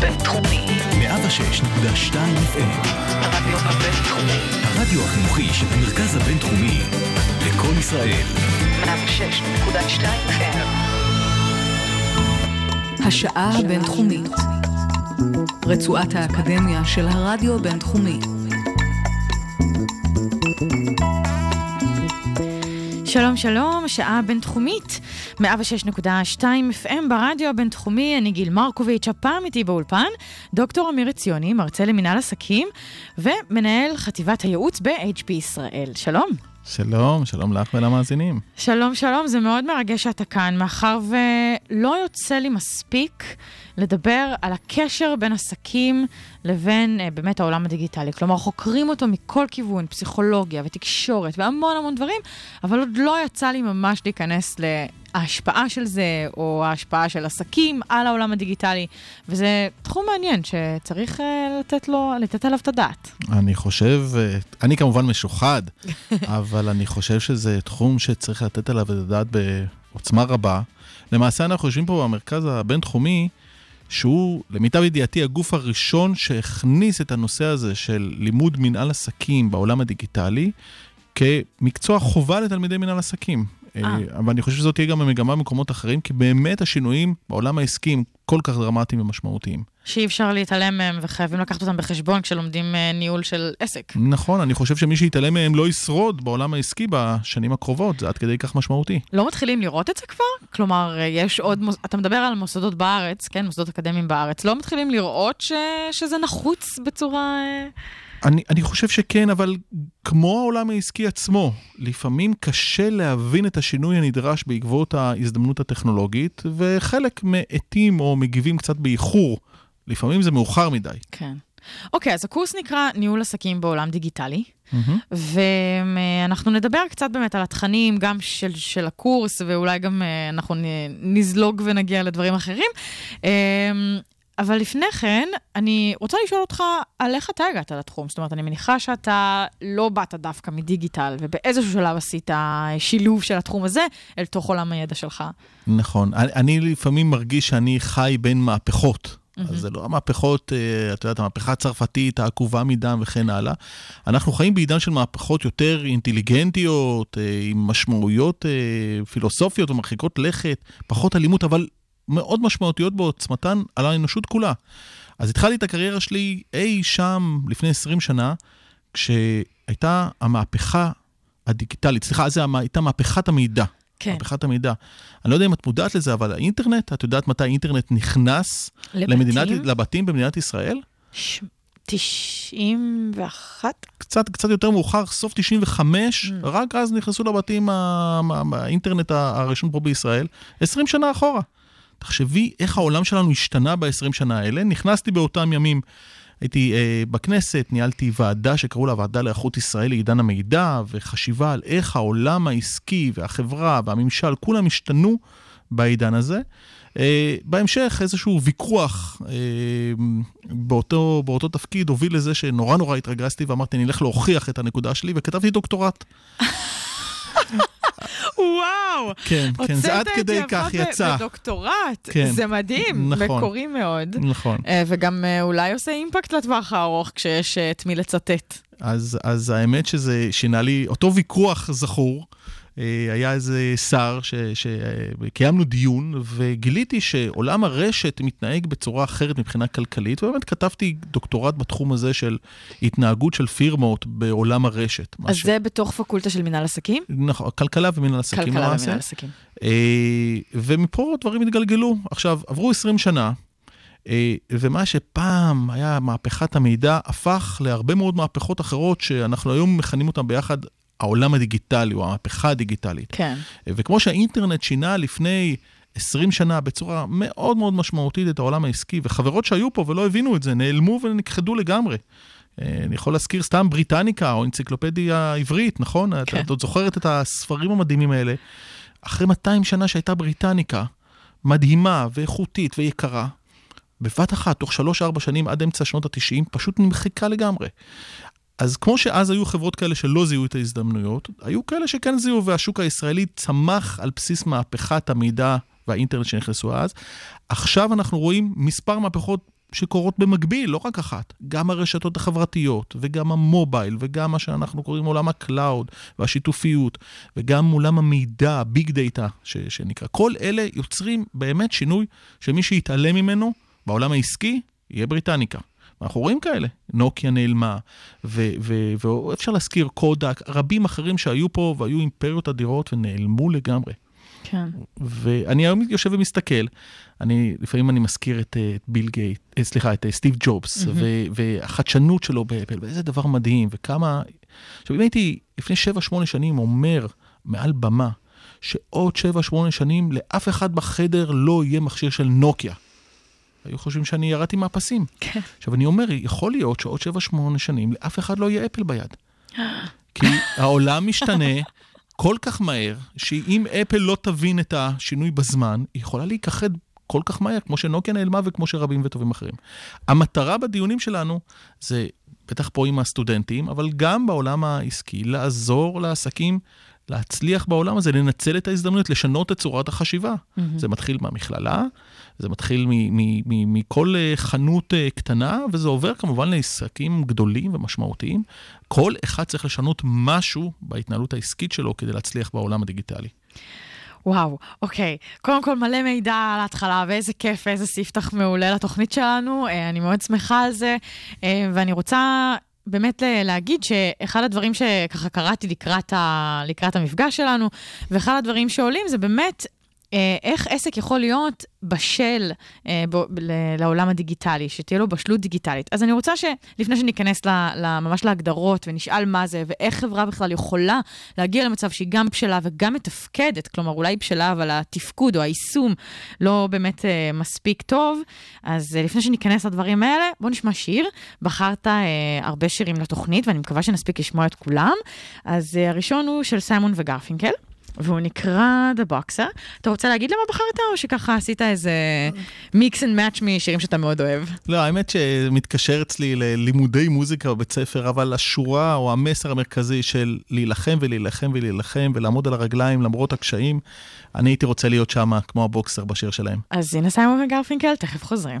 בינתחומי. 106.2 FM. הרדיו הבינתחומי. הרדיו החינוכי של המרכז הבינתחומי. לקום ישראל. 106.2 FM. השעה הבינתחומית. רצועת האקדמיה של הרדיו הבינתחומי. שלום שלום, שעה בינתחומית, 106.2 FM ברדיו הבינתחומי, אני גיל מרקוביץ', הפעם איתי באולפן, דוקטור אמיר עציוני, מרצה למינהל עסקים ומנהל חטיבת הייעוץ ב-HP ישראל. שלום. שלום, שלום לך ולמאזינים. שלום, שלום, זה מאוד מרגש שאתה כאן, מאחר ולא יוצא לי מספיק לדבר על הקשר בין עסקים לבין uh, באמת העולם הדיגיטלי. כלומר, חוקרים אותו מכל כיוון, פסיכולוגיה ותקשורת והמון המון דברים, אבל עוד לא יצא לי ממש להיכנס להשפעה של זה, או ההשפעה של עסקים על העולם הדיגיטלי, וזה תחום מעניין שצריך uh, לתת, לו, לתת עליו את הדעת. אני חושב, uh, אני כמובן משוחד, אבל אני חושב שזה תחום שצריך לתת עליו את הדעת בעוצמה רבה. למעשה אנחנו יושבים פה במרכז הבינתחומי, שהוא, למיטב ידיעתי, הגוף הראשון שהכניס את הנושא הזה של לימוד מנהל עסקים בעולם הדיגיטלי כמקצוע חובה לתלמידי מנהל עסקים. אה. אבל אני חושב שזאת תהיה גם המגמה במקומות אחרים, כי באמת השינויים בעולם העסקי הם כל כך דרמטיים ומשמעותיים. שאי אפשר להתעלם מהם וחייבים לקחת אותם בחשבון כשלומדים אה, ניהול של עסק. נכון, אני חושב שמי שיתעלם מהם לא ישרוד בעולם העסקי בשנים הקרובות, זה עד כדי כך משמעותי. לא מתחילים לראות את זה כבר? כלומר, אה, יש עוד, מוס... אתה מדבר על מוסדות בארץ, כן, מוסדות אקדמיים בארץ, לא מתחילים לראות ש... שזה נחוץ בצורה... אני, אני חושב שכן, אבל כמו העולם העסקי עצמו, לפעמים קשה להבין את השינוי הנדרש בעקבות ההזדמנות הטכנולוגית, וחלק מאטים או מגיבים קצת באיחור. לפעמים זה מאוחר מדי. כן. אוקיי, אז הקורס נקרא ניהול עסקים בעולם דיגיטלי, mm-hmm. ואנחנו נדבר קצת באמת על התכנים, גם של, של הקורס, ואולי גם אה, אנחנו נזלוג ונגיע לדברים אחרים. אבל לפני כן, אני רוצה לשאול אותך על איך אתה הגעת לתחום. זאת אומרת, אני מניחה שאתה לא באת דווקא מדיגיטל, ובאיזשהו שלב עשית שילוב של התחום הזה אל תוך עולם הידע שלך. נכון. אני, אני לפעמים מרגיש שאני חי בין מהפכות. Mm-hmm. אז זה לא המהפכות, אה, את יודעת, המהפכה הצרפתית, העקובה מדם וכן הלאה. אנחנו חיים בעידן של מהפכות יותר אינטליגנטיות, אה, עם משמעויות אה, פילוסופיות ומרחיקות לכת, פחות אלימות, אבל מאוד משמעותיות בעוצמתן על האנושות כולה. אז התחלתי את הקריירה שלי אי שם לפני 20 שנה, כשהייתה המהפכה הדיגיטלית, סליחה, אז הייתה מהפכת המידע. כן. מהפכת המידע. אני לא יודע אם את מודעת לזה, אבל האינטרנט, את יודעת מתי האינטרנט נכנס לבתים, למדינת, לבתים במדינת ישראל? ש... 91? קצת, קצת יותר מאוחר, סוף 95, mm. רק אז נכנסו לבתים האינטרנט הראשון פה בישראל, 20 שנה אחורה. תחשבי איך העולם שלנו השתנה ב-20 שנה האלה. נכנסתי באותם ימים, הייתי אה, בכנסת, ניהלתי ועדה שקראו לה ועדה לאיכות ישראל לעידן המידע, וחשיבה על איך העולם העסקי והחברה והממשל, כולם השתנו בעידן הזה. Uh, בהמשך איזשהו ויכוח uh, באותו, באותו תפקיד הוביל לזה שנורא נורא התרגזתי ואמרתי, אני אלך להוכיח את הנקודה שלי, וכתבתי דוקטורט. וואו! כן, כן, זה עד כדי כך יצא. הוצאת את זה בדוקטורט, כן. זה מדהים, נכון, מקורי מאוד. נכון. Uh, וגם uh, אולי עושה אימפקט לטווח הארוך כשיש uh, את מי לצטט. אז, אז האמת שזה שינה לי, אותו ויכוח זכור. אה, היה איזה שר שקיימנו דיון, וגיליתי שעולם הרשת מתנהג בצורה אחרת מבחינה כלכלית, ובאמת כתבתי דוקטורט בתחום הזה של התנהגות של פירמות בעולם הרשת. אז ש... זה בתוך פקולטה של מנהל עסקים? נכון, כלכלה ומנהל עסקים. כלכלה ומנהל עסקים. אה, ומפה דברים התגלגלו. עכשיו, עברו 20 שנה. אה, ומה שפעם היה מהפכת המידע, הפך להרבה מאוד מהפכות אחרות שאנחנו היום מכנים אותן ביחד העולם הדיגיטלי, או המהפכה הדיגיטלית. כן. וכמו שהאינטרנט שינה לפני 20 שנה בצורה מאוד מאוד משמעותית את העולם העסקי, וחברות שהיו פה ולא הבינו את זה, נעלמו ונכחדו לגמרי. אה, אני יכול להזכיר סתם בריטניקה או אנציקלופדיה עברית, נכון? כן. את עוד זוכרת את הספרים המדהימים האלה. אחרי 200 שנה שהייתה בריטניקה, מדהימה ואיכותית ויקרה, בבת אחת, תוך 3-4 שנים עד אמצע שנות ה-90, פשוט נמחקה לגמרי. אז כמו שאז היו חברות כאלה שלא זיהו את ההזדמנויות, היו כאלה שכן זיהו, והשוק הישראלי צמח על בסיס מהפכת המידע והאינטרנט שנכנסו אז. עכשיו אנחנו רואים מספר מהפכות שקורות במקביל, לא רק אחת. גם הרשתות החברתיות, וגם ה mobile, וגם מה שאנחנו קוראים עולם ה cloud, והשיתופיות, וגם עולם המידע, big data, שנקרא. כל אלה יוצרים באמת שינוי שמי שיתעלם ממנו בעולם העסקי, יהיה בריטניקה. אנחנו רואים כאלה, נוקיה נעלמה, ואפשר להזכיר קודק, רבים אחרים שהיו פה והיו אימפריות אדירות ונעלמו לגמרי. כן. ואני היום יושב ומסתכל, אני, לפעמים אני מזכיר את uh, ביל גייט, uh, סליחה, את uh, סטיב ג'ובס, mm-hmm. והחדשנות שלו באפל, ואיזה דבר מדהים, וכמה... עכשיו, אם הייתי לפני 7-8 שנים אומר מעל במה, שעוד 7-8 שנים לאף אחד בחדר לא יהיה מכשיר של נוקיה. היו חושבים שאני ירדתי מהפסים. כן. עכשיו, אני אומר, יכול להיות שעוד 7-8 שנים לאף אחד לא יהיה אפל ביד. כי העולם משתנה, כל כך מהר, שאם אפל לא תבין את השינוי בזמן, היא יכולה להיכחד כל כך מהר, כמו שנוקיה נעלמה וכמו שרבים וטובים אחרים. המטרה בדיונים שלנו זה, בטח פה עם הסטודנטים, אבל גם בעולם העסקי, לעזור לעסקים להצליח בעולם הזה, לנצל את ההזדמנות, לשנות את צורת החשיבה. Mm-hmm. זה מתחיל מהמכללה, זה מתחיל מכל אה, חנות אה, קטנה, וזה עובר כמובן לעסקים גדולים ומשמעותיים. כל אחד צריך לשנות משהו בהתנהלות העסקית שלו כדי להצליח בעולם הדיגיטלי. וואו, אוקיי. קודם כל, מלא מידע על ההתחלה, ואיזה כיף, איזה ספתח מעולה לתוכנית שלנו. אה, אני מאוד שמחה על זה, ואני רוצה באמת להגיד שאחד הדברים שככה קראתי לקראת, ה, לקראת המפגש שלנו, ואחד הדברים שעולים זה באמת איך עסק יכול להיות בשל אה, ב, ל, לעולם הדיגיטלי, שתהיה לו בשלות דיגיטלית. אז אני רוצה שלפני שניכנס ל, ל, ממש להגדרות ונשאל מה זה, ואיך חברה בכלל יכולה להגיע למצב שהיא גם בשלה וגם מתפקדת, כלומר אולי היא בשלה, אבל התפקוד או היישום לא באמת אה, מספיק טוב, אז אה, לפני שניכנס לדברים האלה, בוא נשמע שיר. בחרת אה, הרבה שירים לתוכנית, ואני מקווה שנספיק לשמוע את כולם. אז אה, הראשון הוא של סיימון וגרפינקל. והוא נקרא The Boxer. אתה רוצה להגיד למה בחרת, או שככה עשית איזה mix and match משירים שאתה מאוד אוהב? לא, האמת שמתקשר אצלי ללימודי מוזיקה בבית ספר, אבל השורה או המסר המרכזי של להילחם ולהילחם ולהילחם ולעמוד על הרגליים למרות הקשיים, אני הייתי רוצה להיות שם כמו הבוקסר בשיר שלהם. אז הנה סיימון וגרפינקל, תכף חוזרים.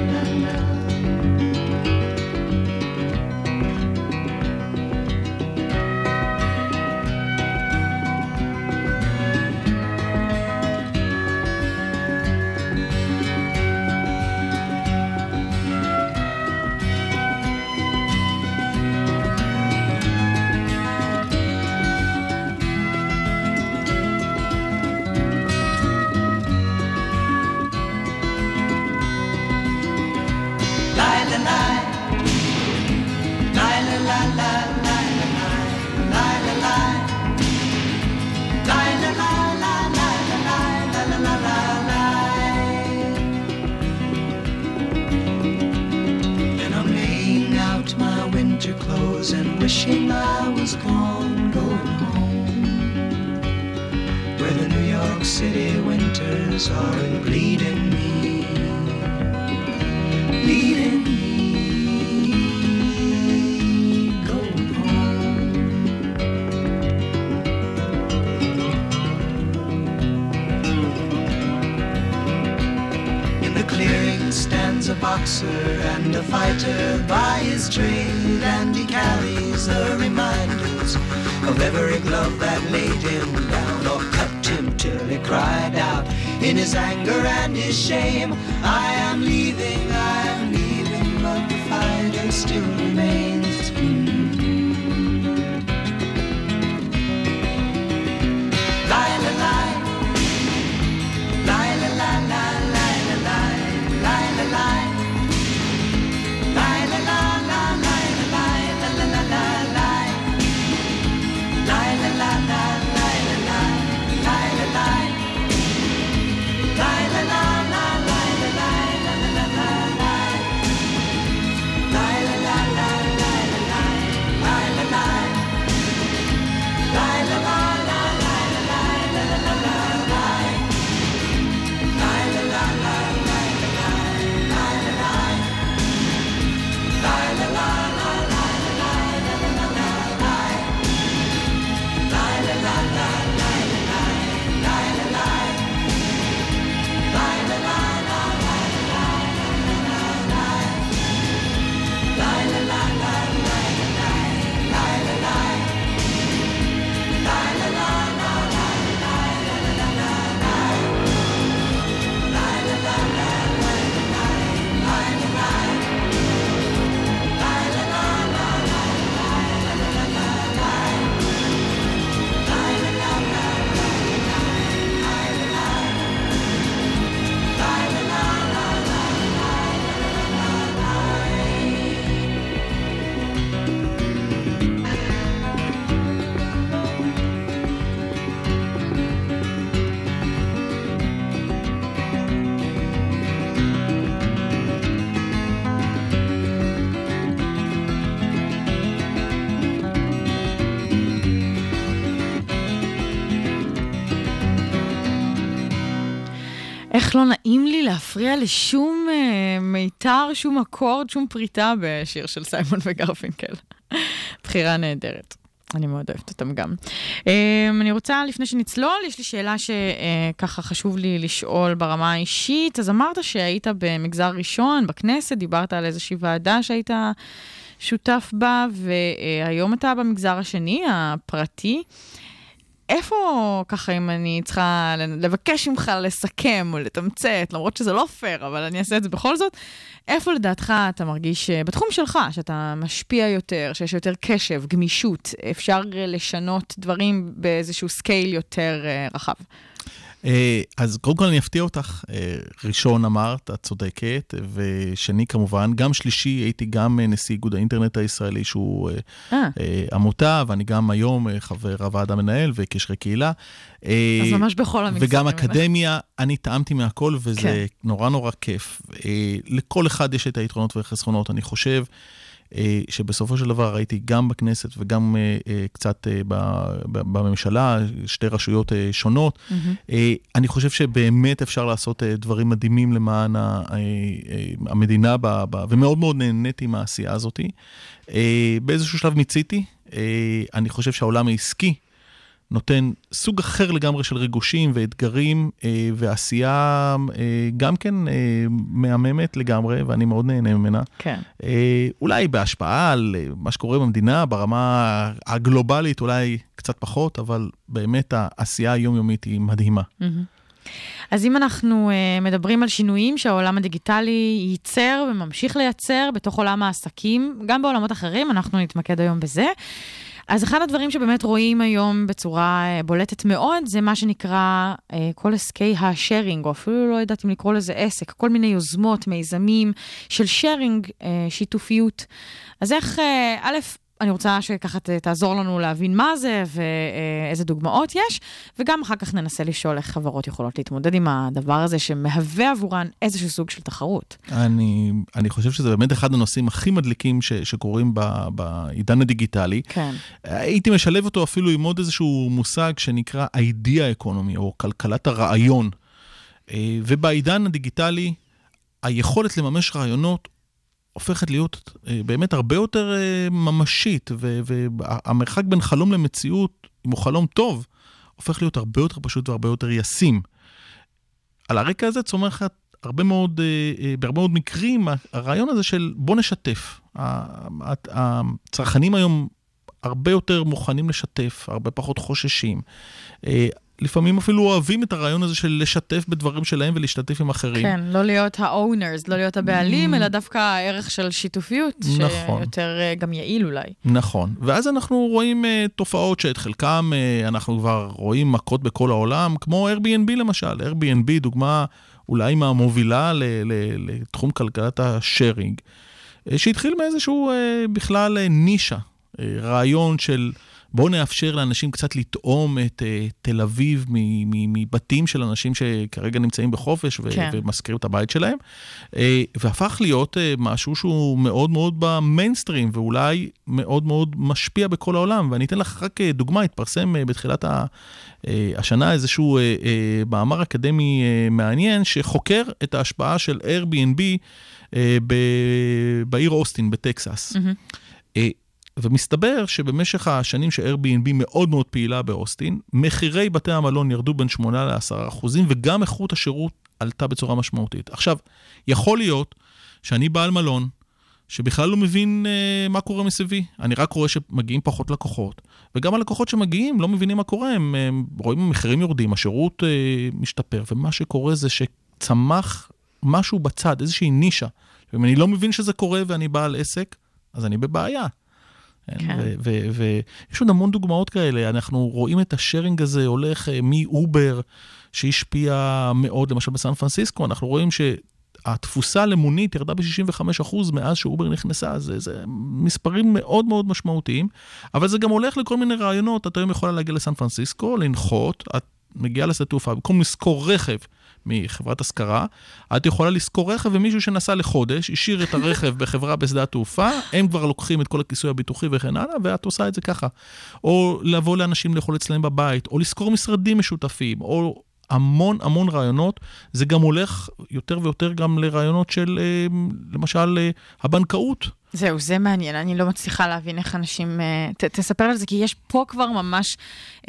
איך לא נעים לי להפריע לשום אה, מיתר, שום אקורד, שום פריטה בשיר של סיימון וגרפינקל. בחירה נהדרת. אני מאוד אוהבת אותם גם. אה, אני רוצה, לפני שנצלול, יש לי שאלה שככה חשוב לי לשאול ברמה האישית. אז אמרת שהיית במגזר ראשון, בכנסת, דיברת על איזושהי ועדה שהיית שותף בה, והיום אתה במגזר השני, הפרטי. איפה, ככה, אם אני צריכה לבקש ממך לסכם או לתמצת, למרות שזה לא פייר, אבל אני אעשה את זה בכל זאת, איפה לדעתך אתה מרגיש, אה, בתחום שלך, שאתה משפיע יותר, שיש יותר קשב, גמישות, אפשר לשנות דברים באיזשהו scale יותר אה, רחב? אה, אז קודם כל אני אפתיע אותך, אה, ראשון אמרת, את צודקת, ושני כמובן, גם שלישי הייתי גם אה, נשיא איגוד האינטרנט הישראלי, שהוא אה, עמותה, ואני גם היום חבר הוועד המנהל וקשרי קהילה. אז ממש בכל המגזרים. וגם. אקדמיה, אני טעמתי מהכל, וזה כן. נורא נורא כיף. לכל אחד יש את היתרונות והחסרונות. אני חושב שבסופו של דבר הייתי גם בכנסת וגם אה, אה, קצת אה, בממשלה, שתי רשויות אה, שונות. אה, אני חושב שבאמת אפשר לעשות אה, דברים מדהימים למען אה, אה, המדינה, ומאוד מאוד נהניתי מהעשייה הזאת. אה, באיזשהו שלב מיציתי. אה, אני חושב שהעולם העסקי נותן סוג אחר לגמרי של ריגושים ואתגרים אה, ועשייה אה, גם כן אה, מהממת לגמרי, ואני מאוד נהנה ממנה. כן. אה, אולי בהשפעה על אה, מה שקורה במדינה ברמה הגלובלית, אולי קצת פחות, אבל באמת העשייה היומיומית היא מדהימה. מהמם. אז אם אנחנו uh, מדברים על שינויים שהעולם הדיגיטלי ייצר וממשיך לייצר בתוך עולם העסקים, גם בעולמות אחרים, אנחנו נתמקד היום בזה. אז אחד הדברים שבאמת רואים היום בצורה אה, בולטת מאוד, זה מה שנקרא uh, כל עסקי השארינג, או אפילו לא יודעת אם לקרוא לזה עסק, כל מיני יוזמות, מיזמים של sharing, uh, שיתופיות. אז איך, א', אני רוצה שככה תעזור לנו להבין מה זה ואיזה דוגמאות יש, וגם אחר כך ננסה לשאול איך חברות יכולות להתמודד עם הדבר הזה שמהווה עבורן איזשהו סוג של תחרות. אני, אני חושב שזה באמת אחד הנושאים הכי מדליקים ש, שקורים ב, בעידן הדיגיטלי. כן. הייתי משלב אותו אפילו עם עוד איזשהו מושג שנקרא idea economy, או כלכלת הרעיון. אה, ובעידן הדיגיטלי, היכולת לממש רעיונות הופכת להיות אה, באמת הרבה יותר אה, ממשית, והמרחק בין חלום למציאות, אם הוא חלום טוב, הופך להיות הרבה יותר פשוט והרבה יותר ישים. על הרקע הזה צומח הרבה מאוד, אה, בהרבה מאוד מקרים, הרעיון הזה של בוא נשתף. הצרכנים היום הרבה יותר מוכנים לשתף, הרבה פחות חוששים. לפעמים אפילו אוהבים את הרעיון הזה של לשתף בדברים שלהם ולהשתתף עם אחרים. כן, לא להיות ה-owners, לא להיות הבעלים, אלא דווקא הערך של שיתופיות, נכון. שיותר אה, גם יעיל אולי. נכון, ואז אנחנו רואים uh, תופעות שאת חלקם uh, אנחנו כבר רואים מכות בכל העולם, כמו Airbnb למשל. Airbnb, דוגמה אולי מהמובילה ל- ל- לתחום כלכלת השארינג, uh, שהתחיל מאיזשהו uh, בכלל uh, נישה, uh, רעיון של בואו נאפשר לאנשים קצת לטעום את uh, תל אביב מבתים של אנשים שכרגע נמצאים בחופש ו- כן. ומשכירים את הבית שלהם, uh, והפך להיות uh, משהו שהוא מאוד מאוד במיינסטרים, ואולי מאוד מאוד משפיע בכל העולם. ואני אתן לך רק uh, דוגמה, התפרסם uh, בתחילת ה- uh, השנה איזשהו uh, uh, מאמר אקדמי uh, מעניין, שחוקר את ההשפעה של Airbnb uh, ב- בעיר אוסטין בטקסס. אה, ומסתבר שבמשך השנים ש-Airbnb מאוד מאוד פעילה באוסטין, מחירי בתי המלון ירדו בין 8 ל-10 אחוזים, וגם איכות השירות עלתה בצורה משמעותית. עכשיו, יכול להיות שאני בעל מלון, שבכלל לא מבין אה, מה קורה מסביבי. אני רק רואה שמגיעים פחות לקוחות, וגם הלקוחות שמגיעים לא מבינים מה קורה, הם, הם רואים המחירים יורדים, השירות אה, משתפר, ומה שקורה זה שצמח משהו בצד, איזושהי נישה. ואם אני לא מבין שזה קורה ואני בעל עסק, אז אני בבעיה. כן. ויש עוד המון דוגמאות כאלה, אנחנו רואים את השארינג הזה הולך אה, מאובר, שהשפיע מאוד, למשל בסן פרנסיסקו, אנחנו רואים שהתפוסה למונית ירדה ב-65% מאז שאובר נכנסה, זה, זה מספרים מאוד מאוד משמעותיים, אבל זה גם הולך לכל מיני רעיונות, את היום יכולה להגיע לסן פרנסיסקו, לנחות, את מגיעה לשדה תעופה, במקום לשכור רכב מחברת השכרה, את יכולה לשכור רכב ומישהו שנסע לחודש, השאיר את הרכב בחברה בשדה התעופה, הם כבר לוקחים את כל הכיסוי הביטוחי וכן הלאה, ואת עושה את זה ככה. או לבוא לאנשים לאכול אצלם בבית, או לשכור משרדים משותפים, או המון המון רעיונות. זה גם הולך יותר ויותר גם לרעיונות של, אה, למשל, אה, הבנקאות. זהו, זה מעניין, אני לא מצליחה להבין איך אנשים... אה, ת, תספר על זה, כי יש פה כבר ממש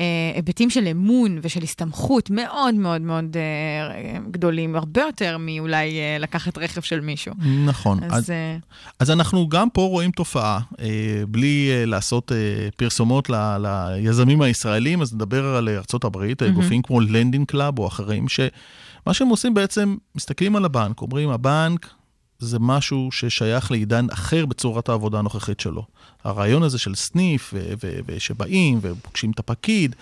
אה, היבטים של אמון ושל הסתמכות מאוד מאוד מאוד אה, גדולים, הרבה יותר מאולי אה, לקחת רכב של מישהו. נכון. אז... אה, אז אנחנו גם פה רואים תופעה, אה, בלי אה, לעשות אה, פרסומות ל, ליזמים הישראלים, אז נדבר על ארה"ב, mm-hmm. גופים כמו Lending Club או אחרים, שמה שהם עושים בעצם, מסתכלים על הבנק, אומרים, הבנק זה משהו ששייך לעידן אחר בצורת העבודה הנוכחית שלו. הרעיון הזה של סניף, ושבאים ופוגשים את הפקיד,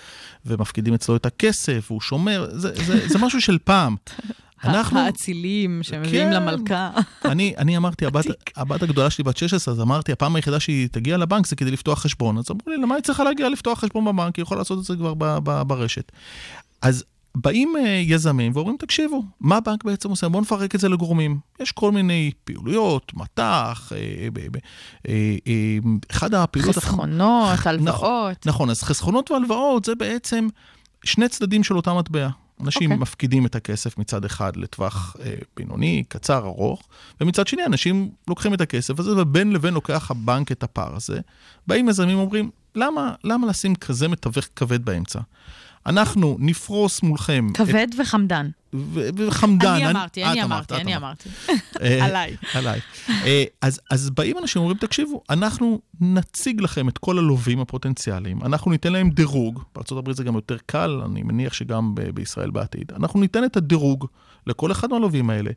ומפקידים אצלו את הכסף, והוא שומר, זה, זה, זה משהו של פעם. אנחנו... האצילים שמביאים כן. למלכה. אני, אני אמרתי, הבת, הבת הגדולה שלי בת 16, אז אמרתי, הפעם היחידה שהיא תגיע לבנק זה כדי לפתוח חשבון. אז אמרו לי, למה היא צריכה להגיע לפתוח חשבון בבנק? היא יכולה לעשות את זה כבר ב, ב, ברשת. אז באים uh, יזמים ואומרים, תקשיבו, מה הבנק בעצם עושה? בואו נפרק את זה לגורמים. יש כל מיני פעילויות, מטח, אה, אה, אה, אחד הפעילויות... חסכונות, הח... הלוואות. נכון, נכון, אז חסכונות והלוואות זה בעצם שני צדדים של אותה מטבע. אנשים okay. מפקידים את הכסף מצד אחד לטווח אה, בינוני, קצר, ארוך, ומצד שני אנשים לוקחים את הכסף הזה, ובין לבין לוקח הבנק את הפער הזה. באים יזמים ואומרים, למה, למה לשים כזה מתווך כבד באמצע? אנחנו נפרוס מולכם... כבד את... וחמדן. ו- וחמדן. אני אמרתי, אני אמרתי, אני אמרתי. עליי. עליי. אז, אז באים אנשים ואומרים, תקשיבו, אנחנו נציג לכם את כל הלווים הפוטנציאליים, אנחנו ניתן להם דירוג, בארה"ב זה גם יותר קל, אני מניח שגם בישראל בעתיד. אנחנו ניתן את הדירוג לכל אחד מהלווים האלה.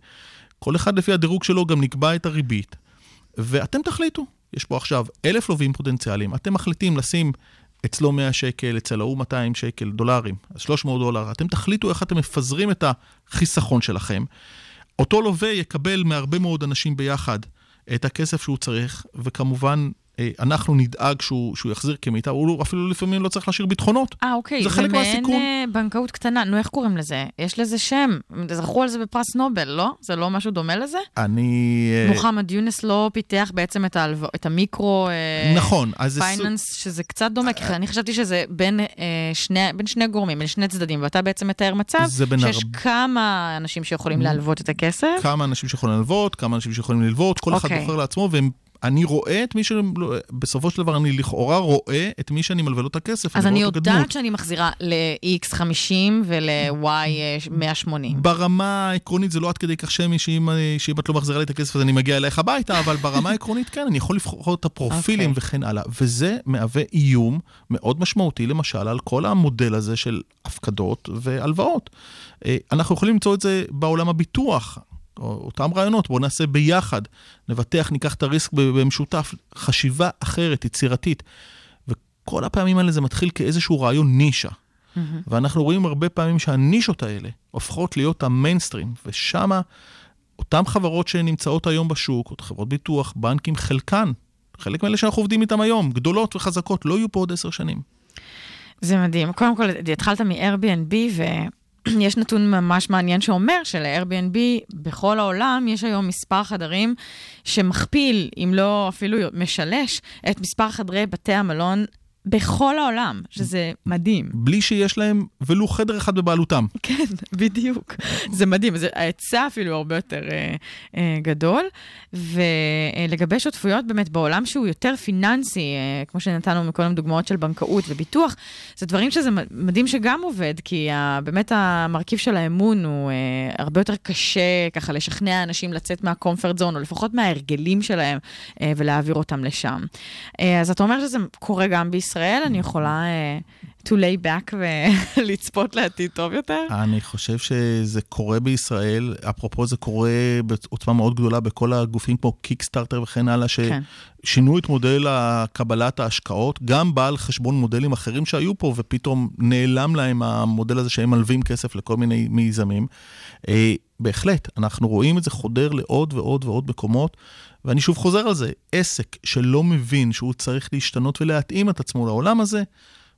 כל אחד לפי הדירוג שלו גם נקבע את הריבית, ואתם תחליטו. יש פה עכשיו אלף לווים פוטנציאליים, אתם מחליטים לשים אצלו 100 שקל, אצל ההוא 200 שקל, דולרים, אז 300 דולר. אתם תחליטו איך אתם מפזרים את החיסכון שלכם. אותו לווה יקבל מהרבה מאוד אנשים ביחד את הכסף שהוא צריך, וכמובן אנחנו נדאג שהוא, שהוא יחזיר כמיטב, הוא אפילו לפעמים לא צריך להשאיר ביטחונות. אה, אוקיי. זה חלק מהסיכון. זה מעין אה, בנקאות קטנה. נו, איך קוראים לזה? יש לזה שם. זכו על זה בפרס נובל, לא? זה לא משהו דומה לזה? אני... אה, מוחמד יונס לא פיתח בעצם את, ההלו... את המיקרו... אה, נכון, אז זה פייננס, שזה קצת דומה, כי אני חשבתי שזה בין, אה, שני, בין שני גורמים, בין שני צדדים, ואתה בעצם מתאר מצב זה שיש הרבה- כמה אנשים שיכולים להלוות את הכסף. כמה אנשים שיכולים ללוות, כמה אנשים שיכולים ללוות, כל אחד אוקיי. בוחר לעצמו, ואני רואה את מי ש... בסופו של דבר, אני לכאורה רואה את מי שאני מלווה לו את הכסף. אז אני אותו יודעת. שאני מחזירה ל-X 50 ול-Y 180. ברמה העקרונית זה לא עד כדי כך שמי שאם, שאם את לא מחזירה לי את הכסף אז אני מגיע אלייך הביתה, אבל ברמה העקרונית כן, אני יכול לבחור את הפרופילים אוקיי. וכן הלאה. וזה מהווה איום מאוד משמעותי, למשל, על כל המודל הזה של הפקדות והלוואות. אה, אנחנו יכולים למצוא את זה בעולם הביטוח. או- אותם רעיונות, בואו נעשה ביחד, נבטח, ניקח את הריסק במשותף, חשיבה אחרת, יצירתית. וכל הפעמים האלה זה מתחיל כאיזשהו רעיון נישה. ואנחנו רואים הרבה פעמים שהנישות האלה הופכות להיות המיינסטרים, ושם אותן חברות שנמצאות היום בשוק, עוד חברות ביטוח, בנקים, חלקן, חלק מאלה שאנחנו עובדים איתם היום, גדולות וחזקות, לא יהיו פה עוד עשר שנים. זה מדהים. קודם כל, התחלת מ-Airbnb, ויש נתון ממש מעניין שאומר של-Airbnb בכל העולם יש היום מספר חדרים שמכפיל, אם לא אפילו משלש, את מספר חדרי בתי המלון בכל העולם, שזה מדהים. בלי שיש להם ולו חדר אחד בבעלותם. כן, בדיוק. זה מדהים, זה, ההיצע אפילו הרבה יותר אה, אה, גדול. ולגבי שותפויות באמת בעולם שהוא יותר פיננסי, אה, כמו שנתנו מקודם דוגמאות של בנקאות וביטוח, זה דברים שזה מדהים שגם עובד, כי ה, באמת המרכיב של האמון הוא אה, הרבה יותר קשה ככה לשכנע אנשים לצאת מהקומפרט זון, או לפחות מההרגלים שלהם, אה, ולהעביר אותם לשם. אה, אז אתה אומר שזה קורה גם בישראל, אני יכולה... אה, to lay back ולצפות לעתיד טוב יותר? אני חושב שזה קורה בישראל, אפרופו זה קורה בעוצמה מאוד גדולה בכל הגופים כמו קיקסטארטר וכן הלאה, כן. ששינו את מודל קבלת ההשקעות, גם בא על חשבון מודלים אחרים שהיו פה, ופתאום נעלם להם המודל הזה שהם מלווים כסף לכל מיני מיזמים. אה, בהחלט, אנחנו רואים את זה חודר לעוד ועוד ועוד מקומות, ואני שוב חוזר על זה, עסק שלא מבין שהוא צריך להשתנות ולהתאים את עצמו לעולם הזה,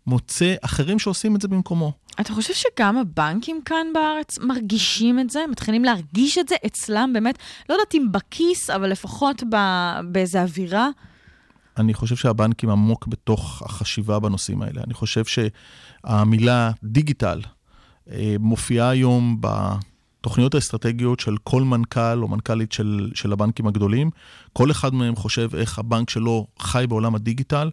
מוצא אחרים שעושים את זה במקומו. אתה חושב שגם הבנקים כאן בארץ מרגישים את זה? מתחילים להרגיש את זה אצלם באמת? לא יודעת אם בכיס, אבל לפחות ב... באיזה אווירה? אני חושב שהבנקים עמוק בתוך החשיבה בנושאים האלה. אני חושב שהמילה דיגיטל אה, מופיעה היום בתוכניות האסטרטגיות של כל מנכ"ל או מנכ"לית של, של הבנקים הגדולים. כל אחד מהם חושב איך הבנק שלו חי בעולם הדיגיטל,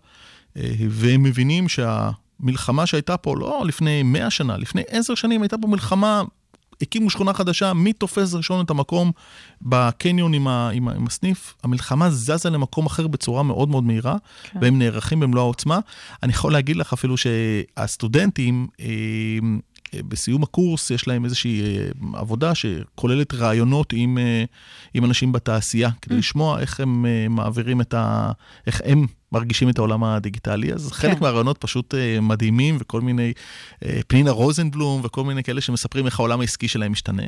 אה, והם מבינים שהמלחמה שהייתה פה, לא לפני 100 שנה, לפני 10 שנים הייתה פה מלחמה הקימו שכונה חדשה, מי תופס ראשון את המקום בקניון עם, ה, עם, ה, עם הסניף. המלחמה זזה למקום אחר בצורה מאוד מאוד מהירה, כן. והם נערכים במלוא העוצמה. אני יכול להגיד לך אפילו שהסטודנטים, אה, בסיום הקורס יש להם איזושהי אה, עבודה שכוללת ראיונות עם, אה, עם אנשים בתעשייה, כדי לשמוע איך הם אה, מעבירים את ה... איך הם מרגישים את העולם הדיגיטלי, אז חלק כן. מהרעיונות פשוט מדהימים, וכל מיני, פנינה רוזנבלום וכל מיני כאלה שמספרים איך העולם העסקי שלהם משתנה.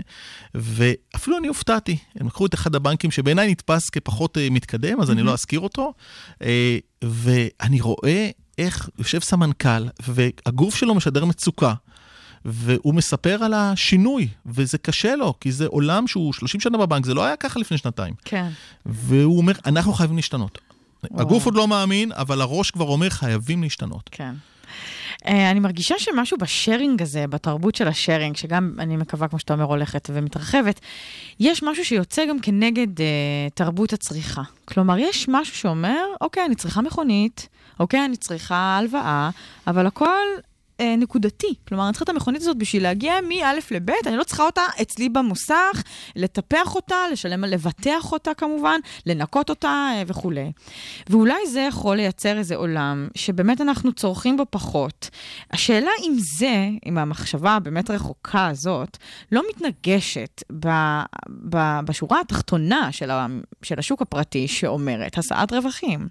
ואפילו אני הופתעתי, הם לקחו את אחד הבנקים שבעיניי נתפס כפחות מתקדם, אז אני לא אזכיר אותו, ואני רואה איך יושב סמנכ"ל, והגוף שלו משדר מצוקה. והוא מספר על השינוי, וזה קשה לו, כי זה עולם שהוא 30 שנה בבנק, זה לא היה ככה לפני שנתיים. כן. והוא אומר, אנחנו חייבים להשתנות. וואו. הגוף עוד לא מאמין, אבל הראש כבר אומר, חייבים להשתנות. כן. Uh, אני מרגישה שמשהו בשארינג הזה, בתרבות של השארינג, שגם אני מקווה, כמו שאתה אומר, הולכת ומתרחבת, יש משהו שיוצא גם כנגד uh, תרבות הצריכה. כלומר, יש משהו שאומר, אוקיי, אני צריכה מכונית, אוקיי, אני צריכה הלוואה, אבל הכל אה, נקודתי. כלומר, אני צריכה את המכונית הזאת בשביל להגיע מא' לב', אני לא צריכה אותה אצלי במוסך, לטפח אותה, לשלם, לבטח אותה כמובן, לנקות אותה אה, וכולי. ואולי זה יכול לייצר איזה עולם שבאמת אנחנו צורכים בו פחות. השאלה אם זה, אם המחשבה הבאמת רחוקה הזאת, לא מתנגשת ב, ב, בשורה התחתונה של, ה, של השוק הפרטי שאומרת השאת רווחים.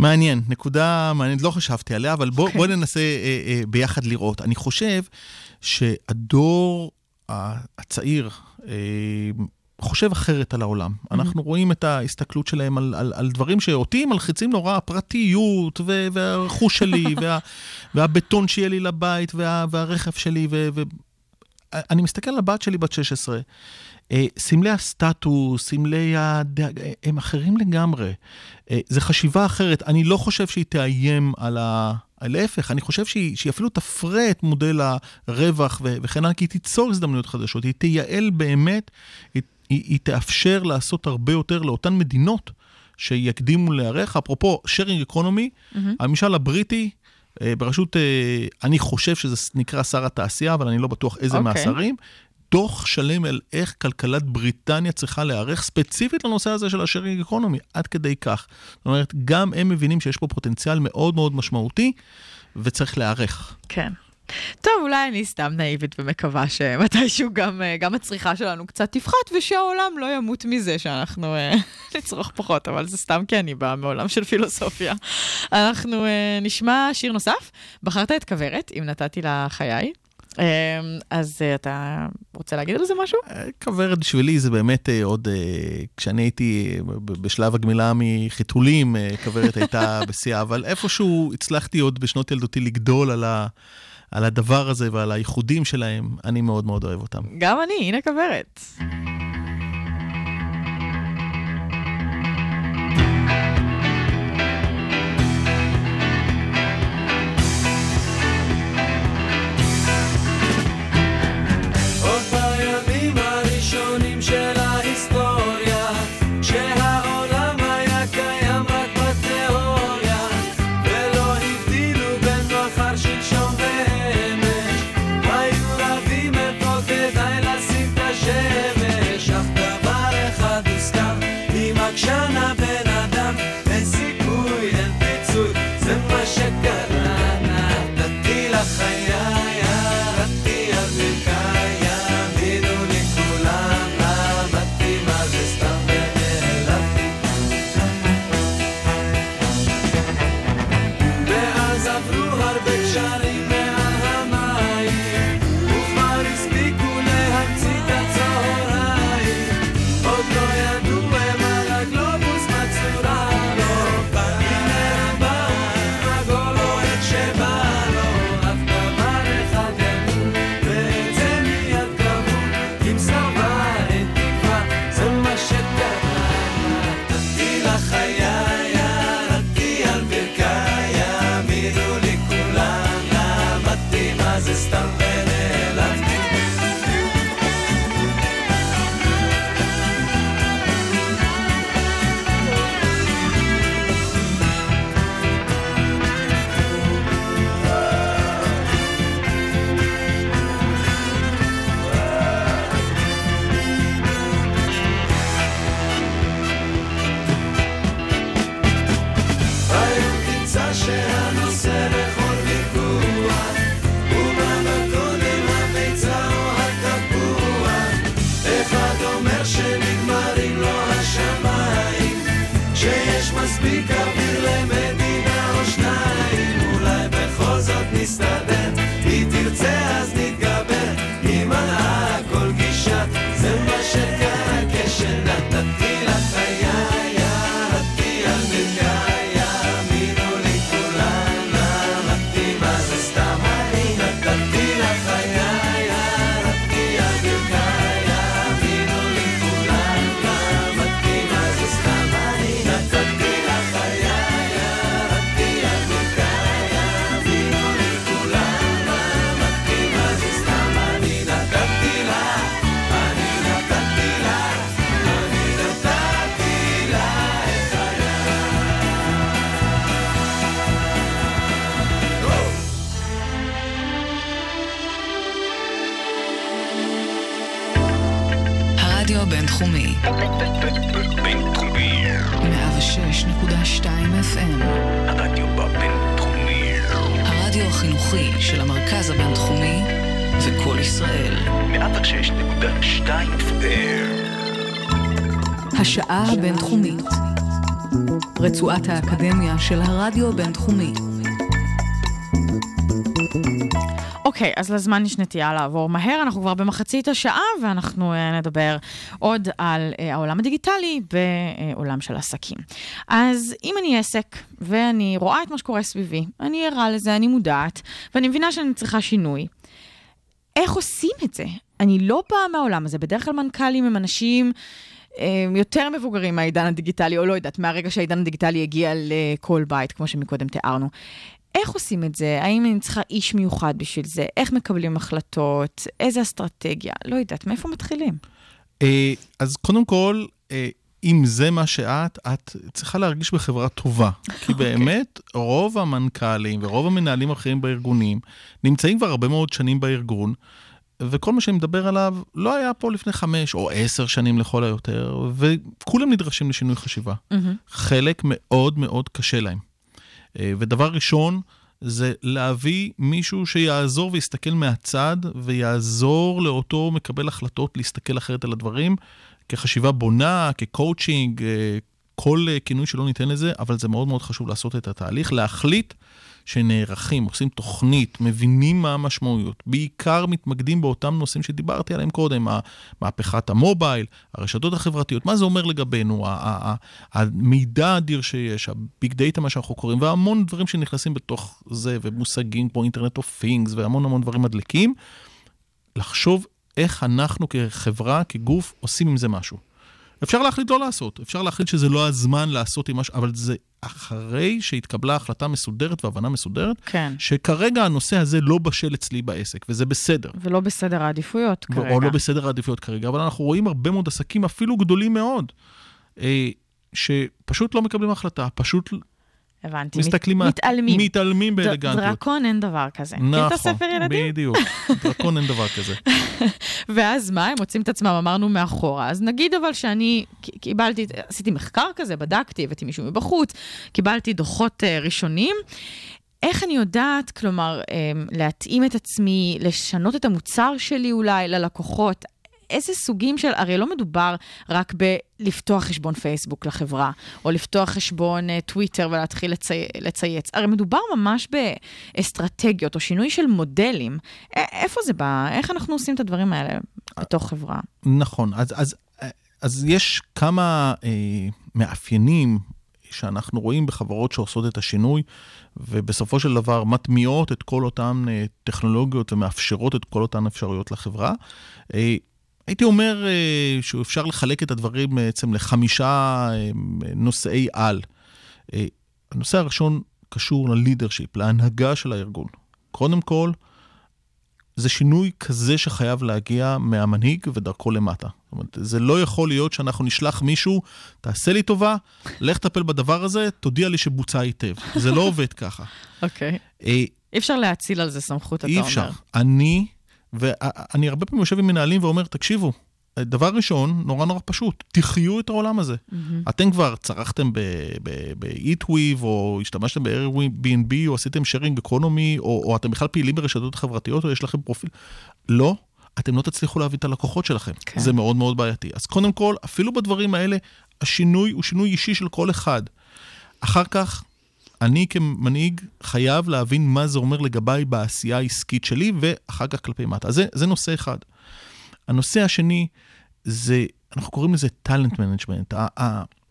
מעניין, נקודה מעניינת, לא חשבתי עליה, אבל בוא, אוקיי. בוא ננסה אה, אה, ביחד לראות. אני חושב שהדור הצעיר, אה, חושב אחרת על העולם. Mm-hmm. אנחנו רואים את ההסתכלות שלהם על, על, על דברים שאותי מלחיצים נורא, הפרטיות, ו, והרכוש שלי, וה, והבטון שיהיה לי לבית, וה, והרכב שלי, ו... ו... אני מסתכל על הבת שלי בת 16, אה, סמלי הסטטוס, סמלי הדאג, הם אחרים לגמרי. אה, זו חשיבה אחרת. אני לא חושב שהיא תאיים על ה... להפך, אני חושב שהיא, שהיא אפילו תפרה את מודל הרווח וכן הלאה, כי היא תיצור הזדמנויות חדשות, היא תייעל באמת, היא, היא, היא תאפשר לעשות הרבה יותר לאותן מדינות שיקדימו להיערך. אפרופו, sharing economy, mm-hmm. הממשל הבריטי, אה, בראשות, אני חושב שזה נקרא שר התעשייה, אבל אני לא בטוח איזה okay. אוקיי. מהשרים, דוח שלם על איך כלכלת בריטניה צריכה להיערך ספציפית לנושא הזה של השארינג אקונומי, עד כדי כך. זאת אומרת, גם הם מבינים שיש פה פוטנציאל מאוד מאוד משמעותי, וצריך להיערך. כן. טוב, אולי אני סתם נאיבית ומקווה שמתישהו גם, אה, גם הצריכה שלנו קצת תפחת ושהעולם לא ימות מזה שאנחנו uh, נצרוך פחות, אבל זה סתם כי אני באה מעולם של פילוסופיה. אנחנו uh, נשמע שיר נוסף. בחרת את כוורת, אם נתתי לה חיי. אמ, אז אה, אתה רוצה להגיד על זה משהו? אה, כוורת בשבילי זה באמת אה, עוד, כשאני הייתי בשלב הגמילה מחיתולים, כוורת הייתה בשיאה, אבל איפשהו הצלחתי עוד בשנות ילדותי לגדול על ה... על הדבר הזה ועל הייחודים שלהם, אני מאוד מאוד אוהב אותם. גם אני, הנה כוורת. רצועת האקדמיה של הרדיו הבינתחומי. אוקיי, אוקיי, אז לזמן יש נטייה לעבור מהר, אנחנו כבר במחצית השעה, ואנחנו uh, נדבר עוד על uh, העולם הדיגיטלי בעולם של עסקים. אז אם אני עסק, ואני רואה את מה שקורה סביבי, אני ערה לזה, אני מודעת, ואני מבינה שאני צריכה שינוי, איך עושים את זה? אני לא באה מהעולם הזה, בדרך כלל מנכ"לים הם אנשים... יותר מבוגרים מהעידן הדיגיטלי, או לא יודעת, מהרגע שהעידן הדיגיטלי הגיע לכל בית, כמו שמקודם תיארנו. איך עושים את זה? האם אני צריכה איש מיוחד בשביל זה? איך מקבלים החלטות? איזה אסטרטגיה? לא יודעת, מאיפה מתחילים? אה, אז קודם כל, אה, אם זה מה שאת, את צריכה להרגיש בחברה טובה. כי okay. אוקיי. באמת, רוב המנכ"לים ורוב המנהלים האחרים בארגונים נמצאים כבר הרבה מאוד שנים בארגון, וכל מה שאני מדבר עליו לא היה פה לפני חמש או עשר שנים לכל היותר, וכולם נדרשים לשינוי חשיבה. Mm-hmm. חלק מאוד מאוד קשה להם. אה, ודבר ראשון, זה להביא מישהו שיעזור ויסתכל מהצד, ויעזור לאותו מקבל החלטות להסתכל אחרת על הדברים, כחשיבה בונה, כקואוצ'ינג, אה, כל אה, כינוי שלא ניתן לזה, אבל זה מאוד מאוד חשוב לעשות את התהליך, להחליט שנערכים, עושים תוכנית, מבינים מה המשמעויות, בעיקר מתמקדים באותם נושאים שדיברתי עליהם קודם, מהפכת ה mobile, הרשתות החברתיות, מה זה אומר לגבינו, המידע האדיר שיש, ה big data, מה שאנחנו קוראים, והמון דברים שנכנסים בתוך זה, ומושגים כמו Internet of Things, והמון המון דברים מדליקים, לחשוב איך אנחנו כחברה, כגוף, עושים עם זה משהו. אפשר להחליט לא לעשות, אפשר להחליט שזה לא הזמן לעשות עם משהו, אבל זה אחרי שהתקבלה החלטה מסודרת והבנה מסודרת, כן. שכרגע הנושא הזה לא בשל אצלי בעסק, וזה בסדר. ולא בסדר העדיפויות כרגע. או לא בסדר העדיפויות כרגע, אבל אנחנו רואים הרבה מאוד עסקים, אפילו גדולים מאוד, אה, שפשוט לא מקבלים החלטה, פשוט הבנתי. מסתכלים, מת, מתעלמים. מתעלמים באלגנטיות. דרקון אין דבר כזה. נכון, מכיר את הספר ילדים? בדיוק. דרקון אין דבר כזה. ואז מה, הם מוצאים את עצמם, אמרנו מאחורה. אז נגיד אבל שאני קיבלתי, עשיתי מחקר כזה, בדקתי, הבאתי מישהו מבחוץ, קיבלתי דוחות uh, ראשונים. איך אני יודעת, כלומר, um, להתאים את עצמי, לשנות את המוצר שלי אולי ללקוחות? איזה סוגים של, הרי לא מדובר רק בלפתוח חשבון פייסבוק לחברה, או לפתוח חשבון uh, טוויטר ולהתחיל לצי... לצייץ, הרי מדובר ממש באסטרטגיות או שינוי של מודלים. איפה זה בא? איך אנחנו עושים את הדברים האלה בתוך חברה? נכון, אז, אז, אז יש כמה אה, מאפיינים שאנחנו רואים בחברות שעושות את השינוי, ובסופו של דבר מטמיעות את כל אותן אה, טכנולוגיות ומאפשרות את כל אותן אפשרויות לחברה. אה, הייתי אומר אה, שאפשר לחלק את הדברים בעצם לחמישה אה, נושאי על. אה, הנושא הראשון קשור ללידרשיפ, להנהגה של הארגון. קודם כל, זה שינוי כזה שחייב להגיע מהמנהיג ודרכו למטה. זאת אומרת, זה לא יכול להיות שאנחנו נשלח מישהו, תעשה לי טובה, לך תטפל בדבר הזה, תודיע לי שבוצע היטב. זה לא עובד ככה. אוקיי. Okay. אי אפשר להציל על זה סמכות, אתה אומר. אי אפשר. אני ואני הרבה פעמים יושב עם מנהלים ואומר, תקשיבו, דבר ראשון, נורא נורא פשוט, תחיו את העולם הזה. Mm-hmm. אתם כבר צרכתם ב-eatweave, או השתמשתם ב-Airbnb, או עשיתם sharing economy, או, או אתם בכלל פעילים ברשתות חברתיות, או יש לכם פרופיל. לא, אתם לא תצליחו להביא את הלקוחות שלכם. כן. זה מאוד מאוד בעייתי. אז קודם כל, אפילו בדברים האלה, השינוי הוא שינוי אישי של כל אחד. אחר כך, אני כמנהיג חייב להבין מה זה אומר לגביי בעשייה העסקית שלי, ואחר כך כלפי מטה. אז זה, זה נושא אחד. הנושא השני זה, אנחנו קוראים לזה talent management.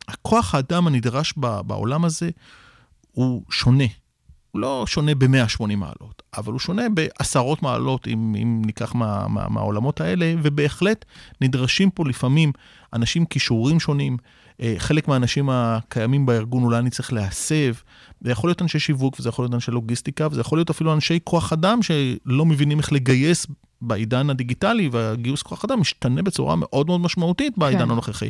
הכוח האדם הנדרש בעולם הזה הוא שונה. הוא לא שונה ב-180 מעלות, אבל הוא שונה בעשרות מעלות, אם, אם ניקח מה, מה, מהעולמות האלה, ובהחלט נדרשים פה לפעמים אנשים כישורים שונים. אה, חלק מהאנשים הקיימים בארגון אולי אני צריך להסב. זה יכול להיות אנשי שיווק, וזה יכול להיות אנשי לוגיסטיקה, וזה יכול להיות אפילו אנשי כוח אדם שלא מבינים איך לגייס בעידן הדיגיטלי, והגיוס כוח אדם משתנה בצורה מאוד מאוד משמעותית בעידן כן. הנוכחי.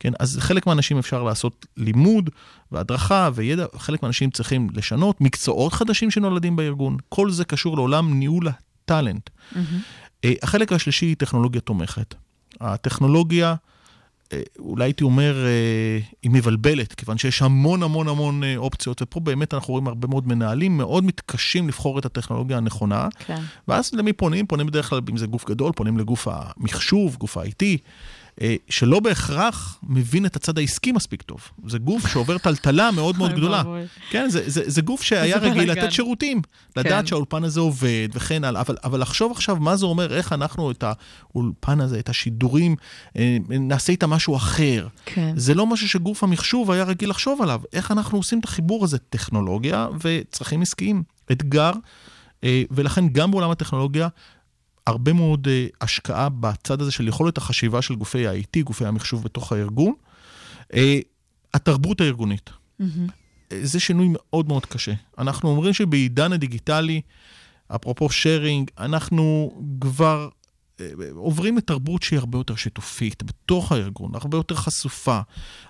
כן, אז חלק מהאנשים אפשר לעשות לימוד והדרכה וידע, חלק מהאנשים צריכים לשנות, מקצועות חדשים שנולדים בארגון, כל זה קשור לעולם ניהול הטאלנט. Mm-hmm. החלק השלישי היא טכנולוגיה תומכת. הטכנולוגיה... אה, אולי הייתי אומר, אה, היא מבלבלת, כיוון שיש המון המון המון אה, אופציות, ופה באמת אנחנו רואים הרבה מאוד מנהלים מאוד מתקשים לבחור את הטכנולוגיה הנכונה. כן. ואז למי פונים? פונים בדרך כלל, אם זה גוף גדול, פונים לגוף המחשוב, גוף ה-IT. אה, שלא בהכרח מבין את הצד העסקי מספיק טוב. זה גוף שעובר טלטלה מאוד מאוד גדולה. כן, זה, זה, זה גוף שהיה רגיל. לתת שירותים, לדעת כן. שהאולפן הזה עובד וכן הלאה, אבל, אבל לחשוב עכשיו מה זה אומר, איך אנחנו את האולפן הזה, את השידורים, אה, נעשה איתם משהו אחר. כן. זה לא משהו שגוף המחשוב היה רגיל לחשוב עליו. איך אנחנו עושים את החיבור הזה? טכנולוגיה וצרכים עסקיים. אתגר, אה, ולכן גם בעולם הטכנולוגיה, הרבה מאוד אה, השקעה בצד הזה של יכולת החשיבה של גופי ה-IT, גופי המחשוב בתוך הארגון. אה, התרבות הארגונית. מהמם. אה, זה שינוי מאוד מאוד קשה. אנחנו אומרים שבעידן הדיגיטלי, אפרופו שיירינג, אנחנו כבר עוברים לתרבות שהיא הרבה יותר שיתופית בתוך הארגון, הרבה יותר חשופה.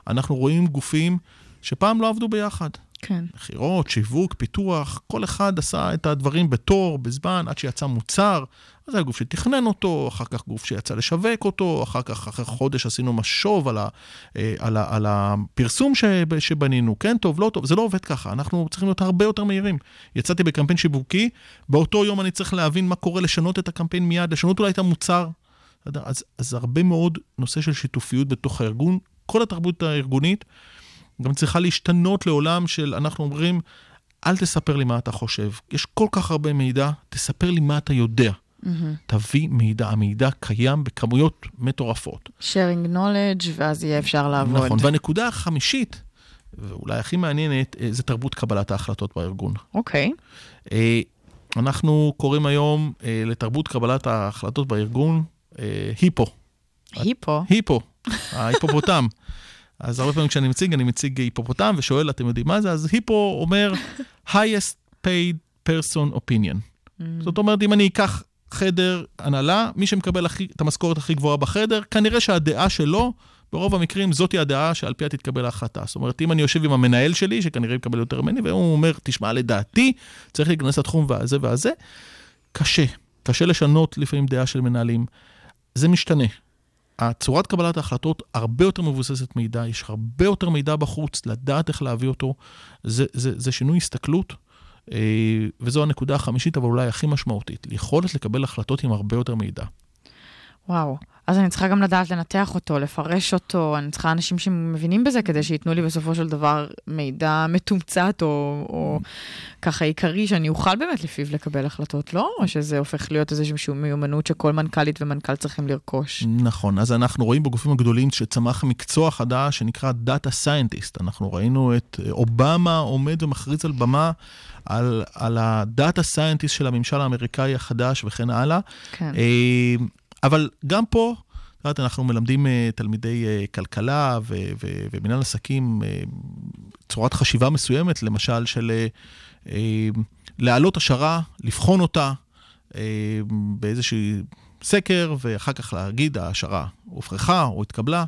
אנחנו רואים גופים שפעם לא עבדו ביחד. כן. מכירות, שיווק, פיתוח, כל אחד עשה את הדברים בתור, בזמן, עד שיצא מוצר. אז היה גוף שתכנן אותו, אחר כך גוף שיצא לשווק אותו, אחר כך, אחרי חודש עשינו משוב על, ה, אה, על, ה, על הפרסום שב- שבנינו, כן טוב, לא טוב, זה לא עובד ככה, אנחנו צריכים להיות הרבה יותר מהירים. יצאתי בקמפיין שיווקי, באותו יום אני צריך להבין מה קורה, לשנות את הקמפיין מיד, לשנות אולי את המוצר. אז, אז הרבה מאוד נושא של שיתופיות בתוך הארגון, כל התרבות הארגונית גם צריכה להשתנות לעולם של, אנחנו אומרים, אל תספר לי מה אתה חושב. יש כל כך הרבה מידע, תספר לי מה אתה יודע. מהמם. תביא מידע, המידע קיים בכמויות מטורפות. sharing knowledge, ואז יהיה אפשר לעבוד. נכון, והנקודה החמישית, ואולי הכי מעניינת, אה, זה תרבות קבלת ההחלטות בארגון. אוקיי. אה, אנחנו קוראים היום אה, לתרבות קבלת ההחלטות בארגון היפו. היפו. היפו, ההיפופוטם. אז הרבה פעמים כשאני מציג, אני מציג היפופוטם ושואל, אתם יודעים מה זה? אז היפו אומר highest paid person opinion. Mm. זאת אומרת, אם אני אקח חדר הנהלה, מי שמקבל הכי, את המשכורת הכי גבוהה בחדר, כנראה שהדעה שלו, ברוב המקרים, זאתי הדעה שעל פיה תתקבל ההחלטה. זאת אומרת, אם אני יושב עם המנהל שלי, שכנראה יקבל יותר ממני, והוא אומר, תשמע, לדעתי, צריך להיכנס לתחום והזה והזה, קשה. קשה לשנות לפעמים דעה של מנהלים. זה משתנה. הצורת קבלת ההחלטות הרבה יותר מבוססת מידע, יש הרבה יותר מידע בחוץ, לדעת איך להביא אותו. זה, זה, זה שינוי הסתכלות, אה, וזו הנקודה החמישית, אבל אולי הכי משמעותית. יכולת לקבל החלטות עם הרבה יותר מידע. וואו. אז אני צריכה גם לדעת לנתח אותו, לפרש אותו, אני צריכה אנשים שמבינים בזה כדי שייתנו לי בסופו של דבר מידע מתומצת או, או ככה עיקרי שאני אוכל באמת לפיו לקבל החלטות, לא? או שזה הופך להיות איזושהי מיומנות שכל מנכ"לית ומנכ"ל צריכים לרכוש. נכון, אז אנחנו רואים בגופים הגדולים שצמח מקצוע חדש שנקרא Data Scientist. אנחנו ראינו את אה, אובמה עומד ומכריז על במה על, על ה-Data Scientist של הממשל האמריקאי החדש וכן הלאה. כן. אבל גם פה, את יודעת, אנחנו מלמדים אה, תלמידי אה, כלכלה ו- ו- ומנהל עסקים אה, צורת חשיבה מסוימת, למשל של להעלות השערה, לבחון אותה באיזשהו סקר, ואחר כך להגיד ההשערה הופרכה או התקבלה.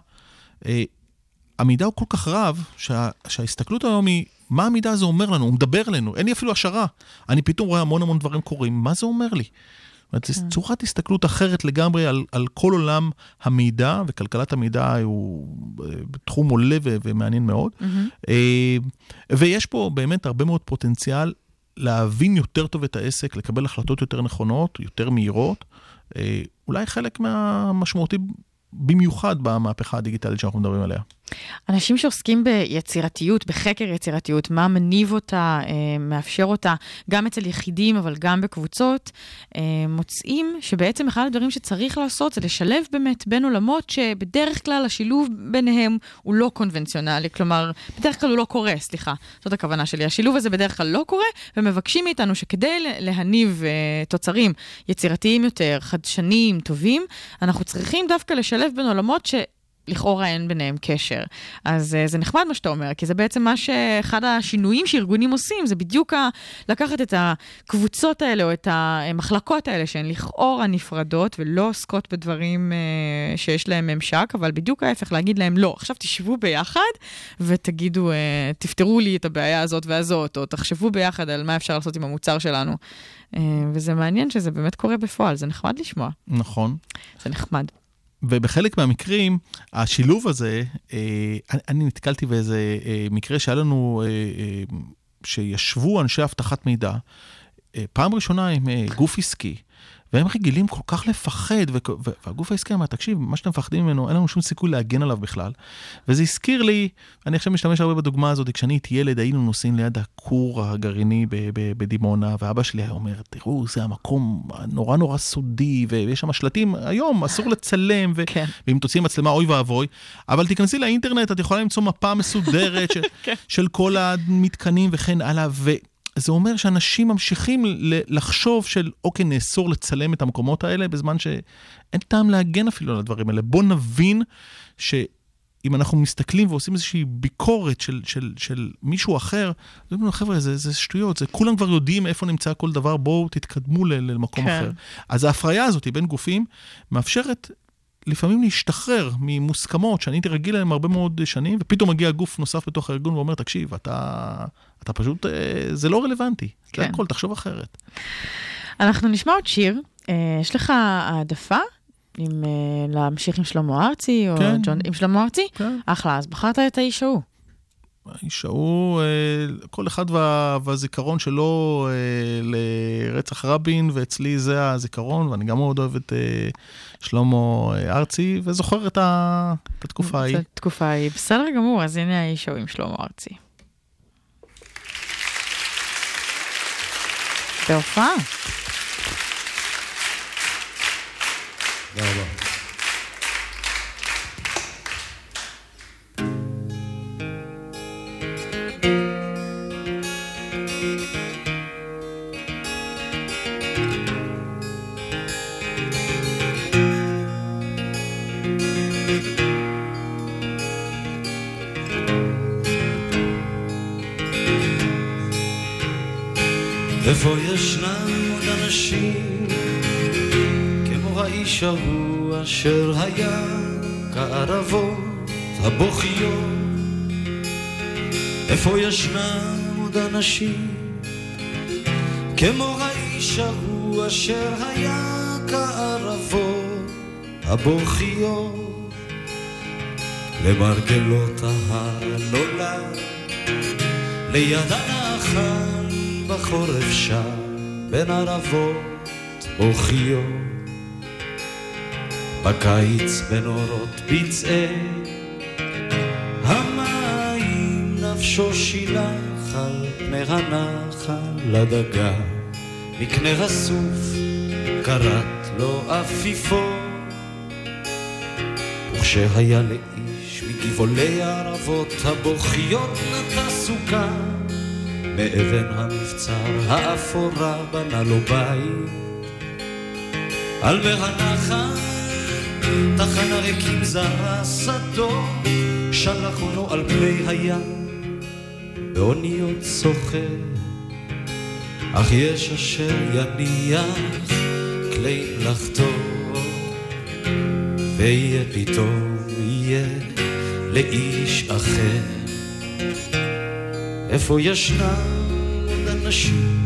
המידע הוא כל כך רב, שה, שההסתכלות היום היא, מה המידע הזה אומר לנו? הוא מדבר אלינו, אין לי אפילו השערה. אני פתאום רואה המון המון דברים קורים, מה זה אומר לי? זאת אומרת, זו צורת הסתכלות אחרת לגמרי על, על כל עולם המידע, וכלכלת המידע הוא אה, תחום עולה ו- ומעניין מאוד. אה, ויש פה באמת הרבה מאוד פוטנציאל להבין יותר טוב את העסק, לקבל החלטות יותר נכונות, יותר מהירות. אה, אולי חלק מהמשמעותי במיוחד במהפכה הדיגיטלית שאנחנו מדברים עליה. אנשים שעוסקים ביצירתיות, בחקר יצירתיות, מה מניב אותה, אה, מאפשר אותה, גם אצל יחידים, אבל גם בקבוצות, אה, מוצאים שבעצם אחד הדברים שצריך לעשות זה לשלב באמת בין עולמות שבדרך כלל השילוב ביניהם הוא לא קונבנציונלי, כלומר, בדרך כלל הוא לא קורה, סליחה, זאת הכוונה שלי. השילוב הזה בדרך כלל לא קורה, ומבקשים מאיתנו שכדי להניב אה, תוצרים יצירתיים יותר, חדשניים, טובים, אנחנו צריכים דווקא לשלב בין עולמות ש... לכאורה אין ביניהם קשר. אז uh, זה נחמד מה שאתה אומר, כי זה בעצם מה שאחד השינויים שארגונים עושים, זה בדיוק ה... לקחת את הקבוצות האלה או את המחלקות האלה שהן לכאורה נפרדות ולא עוסקות בדברים uh, שיש להם ממשק, אבל בדיוק ההפך, להגיד להם לא, עכשיו תשבו ביחד ותגידו, uh, תפתרו לי את הבעיה הזאת והזאת, או תחשבו ביחד על מה אפשר לעשות עם המוצר שלנו. וזה מעניין שזה באמת קורה בפועל, זה נחמד לשמוע, נכון. זה נחמד. ובחלק מהמקרים, השילוב הזה, אה, אני, נתקלתי באיזה אה, מקרה שהיה לנו, אה, שישבו אנשי אבטחת מידע, פעם ראשונה עם גוף עסקי, והם רגילים כל כך לפחד, ו- והגוף העסקי אמר, תקשיב, מה שאתם מפחדים ממנו, אין לנו שום סיכוי להגן עליו בכלל. וזה הזכיר לי, אני עכשיו משתמש הרבה בדוגמה הזאת, כשאני הייתי ילד, היינו נוסעים ליד הכור הגרעיני בדימונה, ואבא שלי היה אומר, תראו, זה המקום נורא נורא סודי, ויש שם שלטים, היום אסור לצלם, ו- כן. ואם תוציאי מצלמה, אוי ואבוי. אבל תיכנסי לאינטרנט, את יכולה למצוא מפה מסודרת של, של כל המתקנים וכן הלאה, וזה אומר שאנשים ממשיכים לחשוב של, אוקיי, נאסור לצלם את המקומות האלה, בזמן שאין טעם להגן אפילו על הדברים האלה. בוא נבין שאם אנחנו מסתכלים ועושים איזושהי ביקורת של, של, של מישהו אחר, אז אומרים לו, חבר'ה, זה, זה שטויות, זה, כולם כבר יודעים איפה נמצא כל דבר, בואו תתקדמו ל- למקום כן. אחר. אז ההפריה הזאת בין גופים מאפשרת לפעמים להשתחרר ממוסכמות שאני הייתי רגיל אליהן הרבה מאוד שנים, ופתאום מגיע גוף נוסף בתוך הארגון ואומר, תקשיב, אתה, אתה פשוט, אה, זה לא רלוונטי. זה כן. הכל, תחשוב אחרת. אנחנו נשמע עוד שיר. אה, יש לך העדפה? עם אה, להמשיך עם שלמה ארצי, או כן. ג'ון, עם שלמה ארצי? כן. אחלה, אז בחרת את האיש ההוא. האיש ההוא, כל אחד וה, והזיכרון שלו לרצח רבין, ואצלי זה הזיכרון, ואני גם מאוד אוהב את שלמה ארצי, וזוכר את, ה, את התקופה ההיא. זו תקופה ההיא. בסדר גמור, אז הנה האיש ההוא עם שלמה ארצי. בהופעה. תודה רבה. איפה ישנם עוד אנשים? כמו האיש ההוא אשר היה כערבות הבוכיות. איפה ישנם עוד אנשים? כמו האיש ההוא אשר היה כערבות הבוכיות. למרגלות ההר נולד ליד הנחל בחורף שם בין ערבות בוכיות בקיץ בנורות פצעי המים נפשו שילח על פני הנחל לדגה. מקנה הסוף כרת לו עפיפו. וכשהיה לאיש מגבעולי הערבות הבוכיות נטע סוכה מאבן המבצר האפורה בנה לו בית. על מי הנחל תחנה ריקים זרה שדו שלחו לו על פני הים. באוניות סוחר אך יש אשר יניח כלי מלאכתו ויהיה פתאום יהיה לאיש אחר איפה ישנם עוד אנשים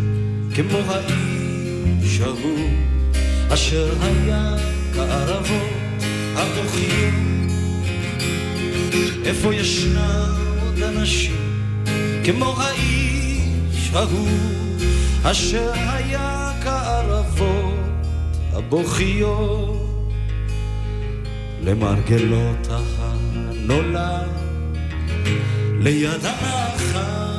כמו האיש ההוא אשר היה כערבות הבוכיות איפה ישנם עוד אנשים כמו האיש ההוא אשר היה כערבות הבוכיות למרגלות ההר נולד ליד הנחל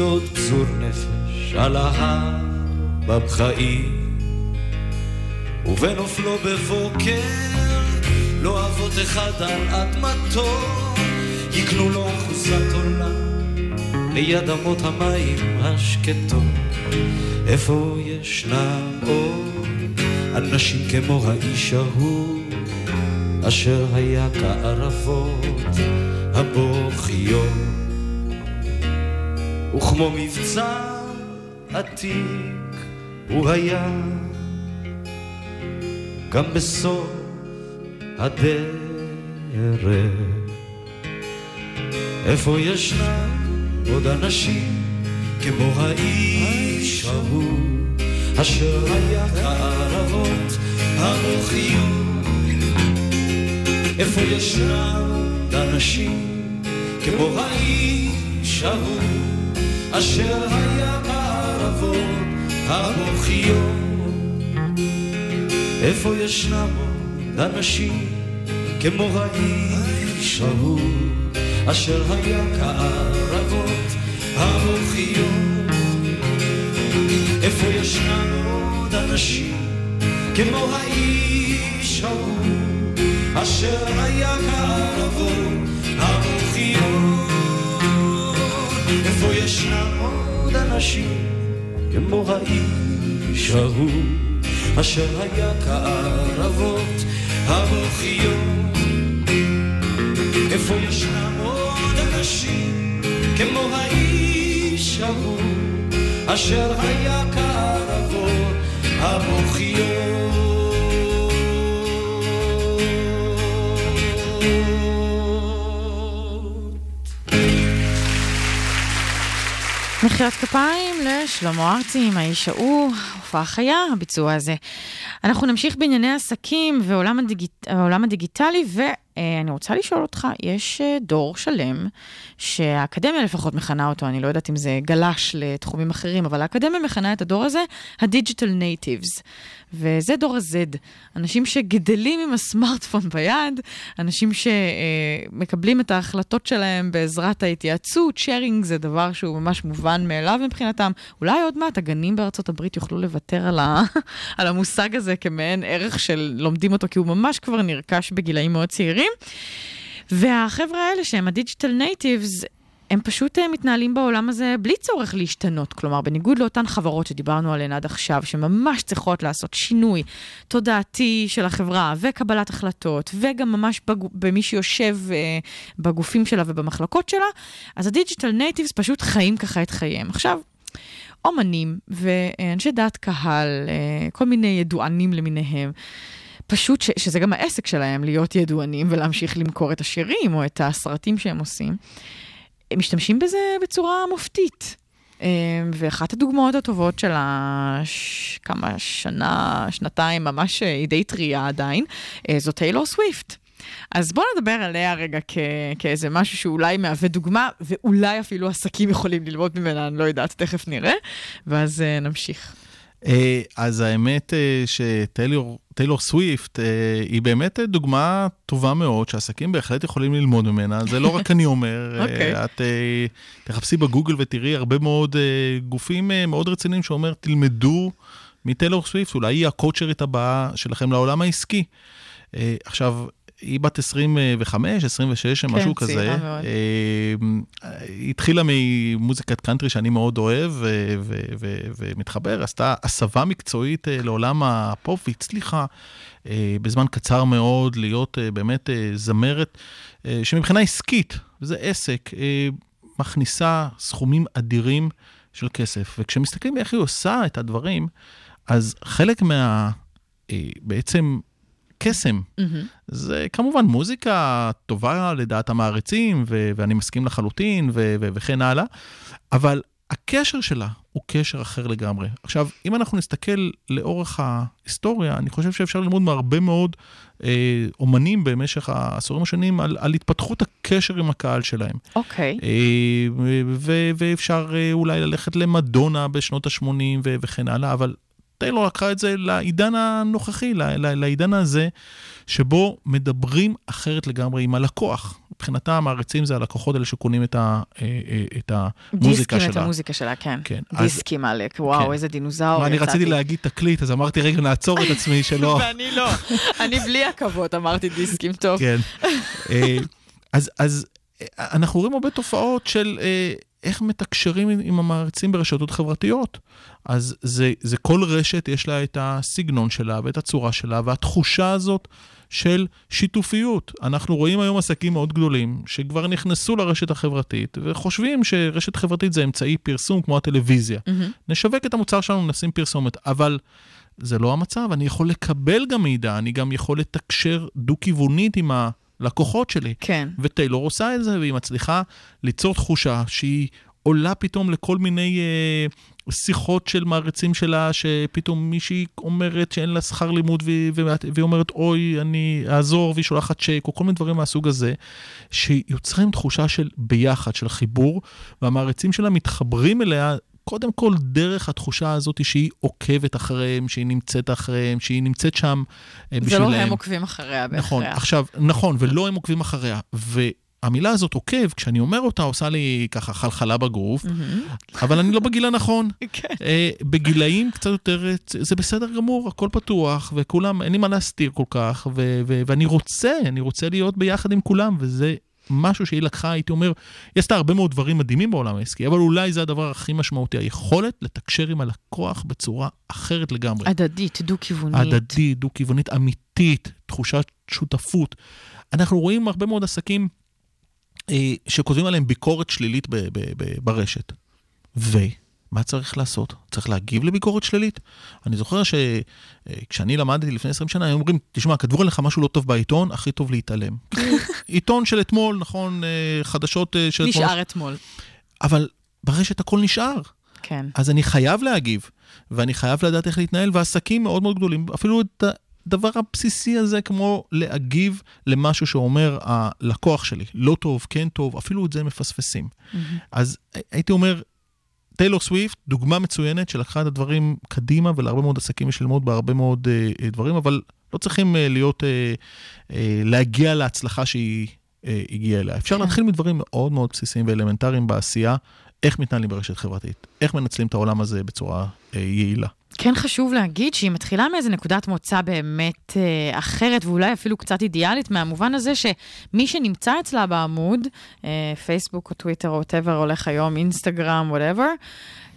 ידוד פזור נפש על ההר בבחאים ובנופלו בבוקר לא אבות אחד על אדמתו יקנו לו אחוזת עולם ליד אמות המים השקטות. איפה ישנם עוד אנשים כמו האיש ההוא אשר היה כערבות הבוכיות וכמו מבצע עתיק הוא היה גם בסוף הדרך. איפה ישנם עוד אנשים כמו האיש ההוא אשר היה כערבות הבוכיות איפה ישנם אנשים כמו האיש ההוא אשר היה בערבות הבוכיות איפה ישנם עוד אנשים כמו האיש ההוא אשר היה כערבות המוחיות איפה ישנם עוד אנשים כמו האיש ההוא אשר היה כערבות המוחיות איפה ישנם עוד אנשים כמו האיש ההוא אשר היה כערבות המוחיות איפה ישנם עוד אנשים כמו האיש ההוא אשר היה כערבות המוחיות מחיאות כפיים לשלמה ארצי עם האיש ההוא, הופעה חיה, הביצוע הזה. אנחנו נמשיך בענייני עסקים והעולם הדיגיט... הדיגיטלי, ואני רוצה לשאול אותך, יש אה, דור שלם, שהאקדמיה לפחות מכנה אותו, אני לא יודעת אם זה גלש לתחומים אחרים, אבל האקדמיה מכנה את הדור הזה ה-Digital Natives. וזה דור ה-Z, אנשים שגדלים עם הסמארטפון ביד, אנשים שמקבלים את ההחלטות שלהם בעזרת ההתייעצות, שיירינג זה דבר שהוא ממש מובן מאליו מבחינתם. אולי עוד מעט הגנים בארצות הברית יוכלו לוותר על, ה... על המושג הזה כמעין ערך של לומדים אותו, כי הוא ממש כבר נרכש בגילאים מאוד צעירים. והחבר'ה האלה שהם ה digital natives, הם פשוט uh, מתנהלים בעולם הזה בלי צורך להשתנות. כלומר, בניגוד לאותן חברות שדיברנו עליהן עד עכשיו, שממש צריכות לעשות שינוי תודעתי של החברה וקבלת החלטות, וגם ממש בג... במי שיושב uh, בגופים שלה ובמחלקות שלה, אז ה digital natives פשוט חיים ככה את חייהם. עכשיו, אומנים ואנשי דעת קהל, uh, כל מיני ידוענים למיניהם. פשוט, ש, שזה גם העסק שלהם, להיות ידוענים ולהמשיך למכור את השירים או את הסרטים שהם עושים. משתמשים בזה בצורה מופתית. אה, ואחת הדוגמאות הטובות של. כמה שנה, שנתיים, ממש היא די טריה עדיין, אה, זו טיילור סוויפט. אז בואו נדבר עליה רגע כאיזה משהו שאולי מהווה דוגמה, ואולי אפילו עסקים יכולים ללמוד ממנה, אני לא יודעת, תכף נראה, ואז uh, נמשיך. אה, אז האמת אה, שטיילור סוויפט אה, היא באמת דוגמה טובה מאוד, שעסקים בהחלט יכולים ללמוד ממנה, זה לא רק אני אומר, אוקיי. okay. את תחפשי בגוגל ותראי הרבה מאוד גופים מאוד רציניים שאומר, תלמדו מטיילור סוויפט, אולי היא הקואוצ'רית הבאה שלכם לעולם העסקי. עכשיו, היא בת 25, 26, כן, משהו כזה. צעירה מאוד. היא התחילה ממוזיקת קאנטרי שאני מאוד אוהב ו- ו- ו- ומתחבר, עשתה הסבה מקצועית אה, לעולם הפופ והצליחה אה, בזמן קצר מאוד להיות אה, באמת זמרת שמבחינה עסקית, וזה עסק, מכניסה סכומים אדירים של כסף. וכשמסתכלים איך היא עושה את הדברים, אז חלק מה... בעצם קסם. Mm-hmm. זה כמובן מוזיקה טובה לדעת המעריצים, ו- ואני מסכים לחלוטין, ו- ו- וכן הלאה, אבל הקשר שלה הוא קשר אחר לגמרי. עכשיו, אם אנחנו נסתכל לאורך ההיסטוריה, אני חושב שאפשר ללמוד מהרבה מאוד אה, אומנים במשך העשורים השונים על, על התפתחות הקשר עם הקהל שלהם. אוקיי. Okay. אה, ו- ואפשר אה, אולי ללכת למדונה בשנות ה-80 ו- וכן הלאה, אבל טיילור לקחה את זה לעידן הנוכחי, לעידן הזה, שבו מדברים אחרת לגמרי עם הלקוח. מבחינתה המעריצים זה הלקוחות האלה שקונים את, ה, אה, אה, את המוזיקה דיסקים שלה. את המוזיקה שלה, כן. כן. דיסקים עלק, וואו, כן. איזה דינוזאור. אני. רציתי להגיד תקליט, אז אמרתי, רגע, נעצור את עצמי שלא... ואני לא. אני בלי עכבות אמרתי דיסקים, טוב. כן. אה, אז, אז אנחנו רואים הרבה תופעות של אה, איך מתקשרים עם, המעריצים ברשתות חברתיות. אז זה, זה כל רשת, יש לה את הסגנון שלה ואת הצורה שלה, והתחושה הזאת של שיתופיות. אנחנו רואים היום עסקים מאוד גדולים שכבר נכנסו לרשת החברתית וחושבים שרשת חברתית זה אמצעי פרסום כמו הטלוויזיה. מהמם. נשווק את המוצר שלנו, נשים פרסומת, אבל זה לא המצב, אני יכול לקבל גם מידע, אני גם יכול לתקשר דו-כיוונית עם הלקוחות שלי. כן. וטיילור עושה את זה, והיא מצליחה ליצור תחושה שהיא עולה פתאום לכל מיני אה, שיחות של מעריצים שלה, שפתאום מישהי אומרת שאין לה שכר לימוד, והיא, והיא אומרת, אוי, אני אעזור, והיא שולחת צ'ק, או כל מיני דברים מהסוג הזה, שיוצרים תחושה של ביחד, של חיבור, והמעריצים שלה מתחברים אליה קודם כל דרך התחושה הזאת שהיא עוקבת אחריהם, שהיא נמצאת אחריהם, שהיא נמצאת שם אה, בשבילם. זה לא הם עוקבים אחריה בהכרח. נכון, עכשיו, נכון, ולא הם עוקבים אחריה. והמילה הזאת עוקב, כשאני אומר אותה, עושה לי ככה חלחלה בגוף, אבל אני לא בגיל הנכון. כן. אה, בגילאים קצת יותר, אה, זה בסדר גמור, הכל פתוח, וכולם, אין לי מה להסתיר כל כך, ו- ו- ואני רוצה, אני רוצה להיות ביחד עם כולם, וזה משהו שהיא לקחה, הייתי אומר, היא עשתה הרבה מאוד דברים מדהימים בעולם העסקי, אבל אולי זה הדבר הכי משמעותי, היכולת לתקשר עם הלקוח בצורה אחרת לגמרי. הדדית, דו-כיוונית. הדדית, דו-כיוונית, אמיתית, תחושת שותפות. אנחנו רואים הרבה מאוד עסקים אה, שכותבים עליהם ביקורת שלילית ב- ב- ב- ברשת. ומה צריך לעשות? צריך להגיב לביקורת שלילית? אני זוכר שכשאני למדתי לפני 20 שנה, היו אומרים, תשמע, כתבו עליך משהו לא טוב בעיתון, הכי טוב להתעלם. עיתון של אתמול, נכון, אה, חדשות אה, של אתמול. נשאר אתמול. אבל ברשת הכל נשאר. כן. אז אני חייב להגיב, ואני חייב לדעת איך להתנהל, ועסקים מאוד מאוד גדולים, אפילו את הדבר הבסיסי הזה, כמו להגיב למשהו שאומר הלקוח שלי, לא טוב, כן טוב, אפילו את זה מפספסים. אז הייתי אומר, טיילור סוויפט, דוגמה מצוינת שלקחה את הדברים קדימה, ולהרבה מאוד עסקים יש ללמוד בהרבה מאוד אה, אה, דברים, אבל לא צריכים אה, להיות, אה, אה, להגיע להצלחה שהיא אה, הגיעה אליה. אפשר כן. להתחיל מדברים מאוד מאוד בסיסיים ואלמנטריים בעשייה, איך מתנהלים ברשת חברתית, איך מנצלים את העולם הזה בצורה אה, יעילה. כן חשוב להגיד שהיא מתחילה מאיזה נקודת מוצא באמת אה, אחרת, ואולי אפילו קצת אידיאלית, מהמובן הזה שמי שנמצא אצלה בעמוד, אה, פייסבוק או טוויטר או whatever הולך היום, אינסטגרם, whatever,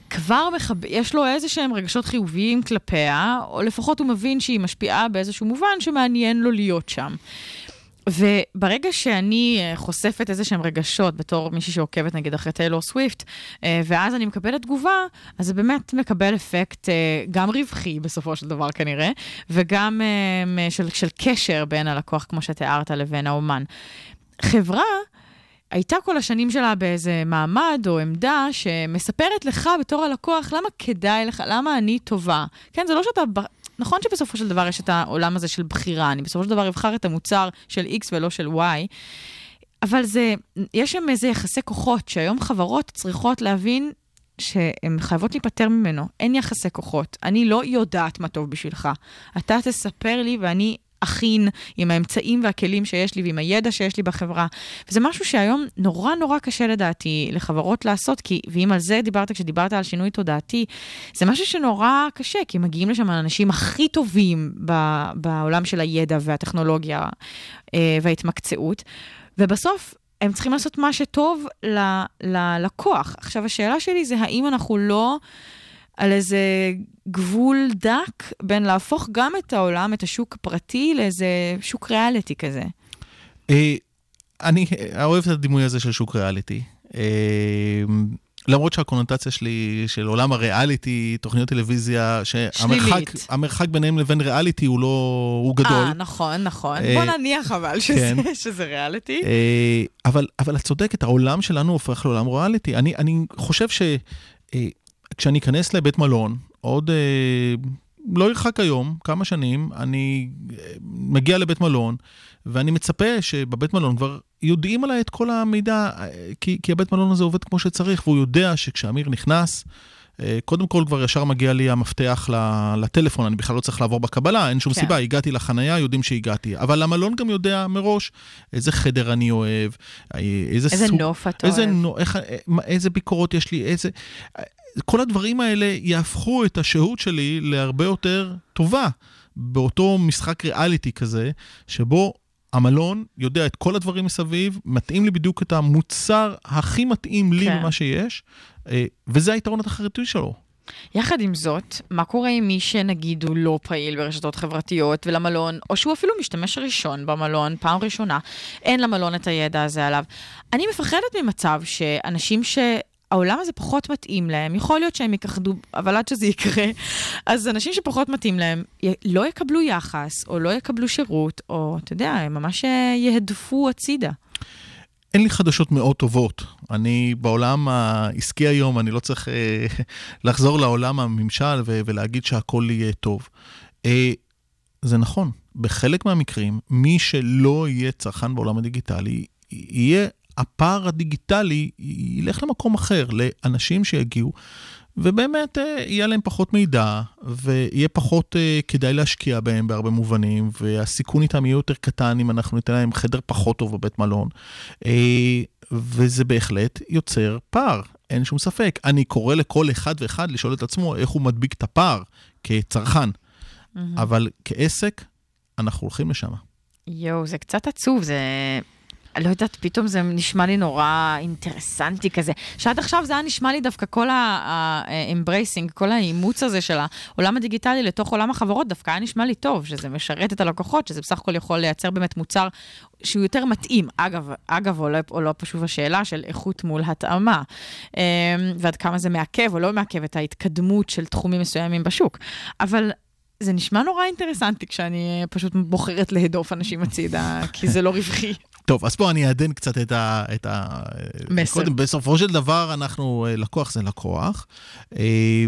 כבר מחב... יש לו איזה שהם רגשות חיוביים כלפיה, או לפחות הוא מבין שהיא משפיעה באיזשהו מובן שמעניין לו להיות שם. וברגע שאני אה, חושפת איזה שהם רגשות בתור מישהי שעוקבת נגיד אחרי טיילור סוויפט, אה, ואז אני מקבלת תגובה, אז זה באמת מקבל אפקט אה, גם רווחי בסופו של דבר כנראה, וגם של, של קשר בין הלקוח, כמו שתיארת, לבין האומן. חברה... הייתה כל השנים שלה באיזה מעמד או עמדה שמספרת לך בתור הלקוח למה כדאי לך, למה אני טובה. כן, זה לא שאתה... נכון שבסופו של דבר יש את העולם הזה של בחירה, אני בסופו של דבר אבחר את המוצר של X ולא של Y, אבל זה, יש שם איזה יחסי כוחות שהיום חברות צריכות להבין שהן חייבות להיפטר ממנו. אין יחסי כוחות. אני לא יודעת מה טוב בשבילך. אתה תספר לי ואני אכין עם האמצעים והכלים שיש לי ועם הידע שיש לי בחברה. וזה משהו שהיום נורא נורא קשה לדעתי לחברות לעשות, כי, ואם על זה דיברת כשדיברת על שינוי תודעתי, זה משהו שנורא קשה, כי מגיעים לשם האנשים הכי טובים ב, בעולם של הידע והטכנולוגיה אה, וההתמקצעות, ובסוף הם צריכים לעשות מה שטוב ללקוח. עכשיו, השאלה שלי זה האם אנחנו לא על איזה גבול דק בין להפוך גם את העולם, את השוק הפרטי, לאיזה שוק ריאליטי כזה. אה, אני אוהב את הדימוי הזה של שוק ריאליטי. אה, למרות שהקונוטציה שלי, של עולם הריאליטי, תוכניות טלוויזיה, שהמרחק ביניהם לבין ריאליטי הוא לא, הוא גדול. אה, נכון, נכון. אה, בוא נניח אבל שזה, כן. שזה ריאליטי. אה, אבל, אבל את צודקת, העולם שלנו הופך לעולם ריאליטי. אני, אני חושב שכשאני אכנס לבית מלון, עוד אה, לא ירחק היום, כמה שנים, אני אה, מגיע לבית מלון, ואני מצפה שבבית מלון כבר יודעים עליי את כל המידע, אה, כי, כי הבית מלון הזה עובד כמו שצריך, והוא יודע שכשאמיר נכנס, אה, קודם כל כבר ישר מגיע לי המפתח לטלפון, אני בכלל לא צריך לעבור בקבלה, אין שום כן. סיבה, הגעתי לחנייה, יודעים שהגעתי. אבל המלון גם יודע מראש איזה חדר אני אוהב, אה, איזה איזה סוג... נוף אתה איזה, אוהב. נו, איך, אה, איזה ביקורות יש לי, איזה... כל הדברים האלה יהפכו את השהות שלי להרבה יותר טובה באותו משחק ריאליטי כזה, שבו המלון יודע את כל הדברים מסביב, מתאים לי בדיוק את המוצר הכי מתאים לי כן. ממה שיש, אה, וזה היתרון התחרותי שלו. יחד עם זאת, מה קורה עם מי שנגיד הוא לא פעיל ברשתות חברתיות ולמלון, או שהוא אפילו משתמש ראשון במלון, פעם ראשונה, אין למלון את הידע הזה עליו. אני מפחדת ממצב שאנשים ש... העולם הזה פחות מתאים להם, יכול להיות שהם יכחדו, אבל עד שזה יקרה, אז אנשים שפחות מתאים להם לא יקבלו יחס, או לא יקבלו שירות, או אתה יודע, הם ממש אה, יהדפו הצידה. אין לי חדשות מאוד טובות. אני בעולם העסקי היום, אני לא צריך אה, לחזור לעולם הממשל ו- ולהגיד שהכל יהיה טוב. אה, זה נכון, בחלק מהמקרים, מי שלא יהיה צרכן בעולם הדיגיטלי, יהיה, הפער הדיגיטלי ילך למקום אחר, לאנשים שיגיעו ובאמת אה, יהיה להם פחות מידע, ויהיה פחות אה, כדאי להשקיע בהם בהרבה מובנים, והסיכון איתם יהיה יותר קטן אם אנחנו ניתן להם חדר פחות טוב בבית מלון. אה, וזה בהחלט יוצר פער, אין שום ספק. אני קורא לכל אחד ואחד לשאול את עצמו איך הוא מדביק את הפער כצרכן, אבל כעסק, אנחנו הולכים לשם. יואו, זה קצת עצוב, זה... לא יודעת, פתאום זה נשמע לי נורא אינטרסנטי כזה. שעד עכשיו זה היה נשמע לי דווקא כל ה-embracing, כל האימוץ הזה של העולם הדיגיטלי לתוך עולם החברות, דווקא היה נשמע לי טוב, שזה משרת את הלקוחות, שזה בסך הכל יכול לייצר באמת מוצר שהוא יותר מתאים. אגב, אגב, עולה לא פשוט השאלה של איכות מול התאמה, אמ, ועד כמה זה מעכב או לא מעכב את ההתקדמות של תחומים מסוימים בשוק. אבל זה נשמע נורא אינטרסנטי כשאני פשוט בוחרת להדוף אנשים הצידה, כי זה לא רווחי. טוב, אז פה אני אעדן קצת את ה... את ה מסר. קודם, בסופו של דבר אנחנו, אה, לקוח זה לקוח. אה,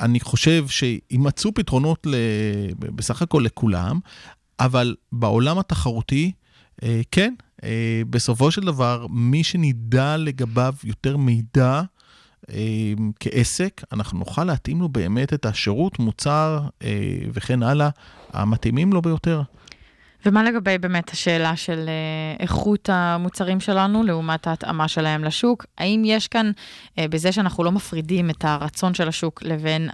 אני חושב שימצאו פתרונות ל, בסך הכל לכולם, אבל בעולם התחרותי, אה, כן, בסופו של דבר, מי שנדע לגביו יותר מידע, כעסק, אנחנו נוכל להתאים לו באמת את השירות, מוצר וכן הלאה, המתאימים לו ביותר. ומה לגבי באמת השאלה של אה, איכות המוצרים שלנו לעומת ההתאמה שלהם לשוק? האם יש כאן, אה, בזה שאנחנו לא מפרידים את הרצון של השוק לבין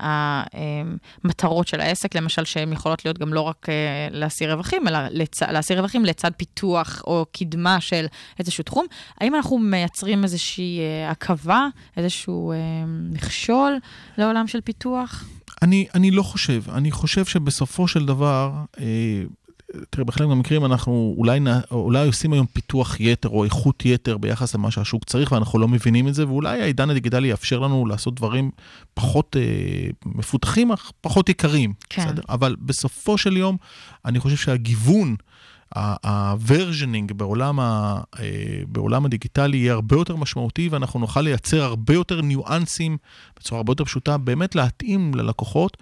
המטרות של העסק, למשל שהן יכולות להיות גם לא רק אה, להשיא רווחים, אלא לצ... להשיא רווחים לצד פיתוח או קדמה של איזשהו תחום, האם אנחנו מייצרים איזושהי עכבה, איזשהו מכשול לעולם של פיתוח? אני, אני לא חושב. אני חושב שבסופו של דבר, אה, תראה, בחלק מהמקרים אנחנו אולי, אולי עושים היום פיתוח יתר או איכות יתר ביחס למה שהשוק צריך, ואנחנו לא מבינים את זה, ואולי העידן הדיגיטלי יאפשר לנו לעשות דברים פחות אה, מפותחים, אך פחות יקרים. כן. בסדר? אבל בסופו של יום, אני חושב שהגיוון, ה versioning בעולם, ה, אה, בעולם הדיגיטלי יהיה הרבה יותר משמעותי, ואנחנו נוכל לייצר הרבה יותר ניואנסים בצורה הרבה יותר פשוטה, באמת להתאים ללקוחות,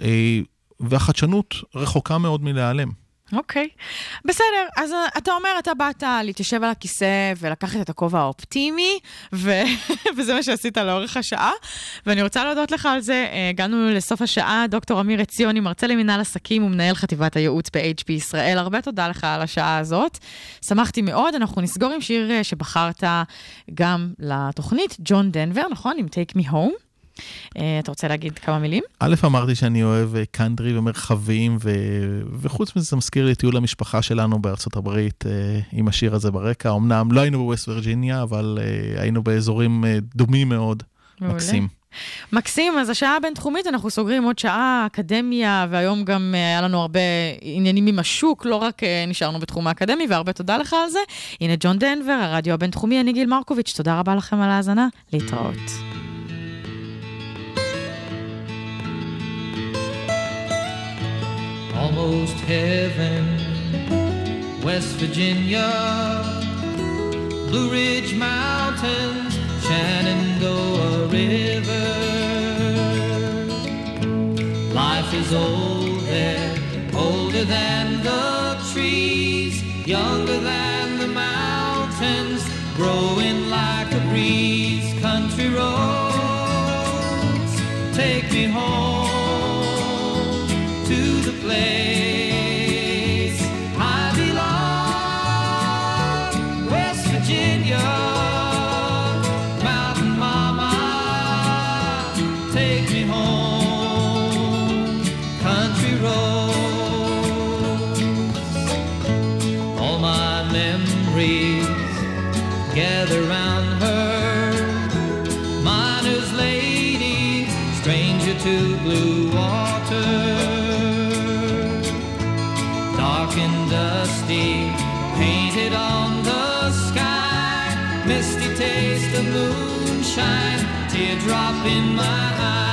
אה, והחדשנות רחוקה מאוד מלהיעלם. אוקיי, okay. בסדר, אז uh, אתה אומר, אתה באת להתיישב על הכיסא ולקחת את הכובע האופטימי, ו... וזה מה שעשית לאורך השעה, ואני רוצה להודות לך על זה. Uh, הגענו לסוף השעה, דוקטור אמיר עציוני, מרצה למינהל עסקים ומנהל חטיבת הייעוץ ב-HP ישראל. הרבה תודה לך על השעה הזאת. שמחתי מאוד, אנחנו נסגור עם שיר uh, שבחרת גם לתוכנית, ג'ון דנבר, נכון? עם Take Me Home. אה, אתה רוצה להגיד כמה מילים? א', אמרתי שאני אוהב אה, קאנטרי ומרחבים, ו... וחוץ מזה זה מזכיר לי טיול המשפחה שלנו בארצות הברית אה, עם השיר הזה ברקע. אמנם לא היינו בווסט וירג'יניה, אבל היינו באזורים דומים מאוד. מעולה. מקסים. מקסים, אז השעה הבינתחומית, אנחנו סוגרים עוד שעה, אקדמיה, והיום גם היה לנו הרבה עניינים עם השוק, לא רק נשארנו בתחום האקדמי, והרבה תודה לך על זה. הנה ג'ון דנבר, הרדיו הבינתחומי, אני גיל מרקוביץ', תודה רבה לכם על ההאזנה, להתראות. Almost heaven. West Virginia, Blue Ridge Mountains, Shenandoah River. Life is old there, older than the trees, younger than the mountains, growing sunshine, teardrop in my eye.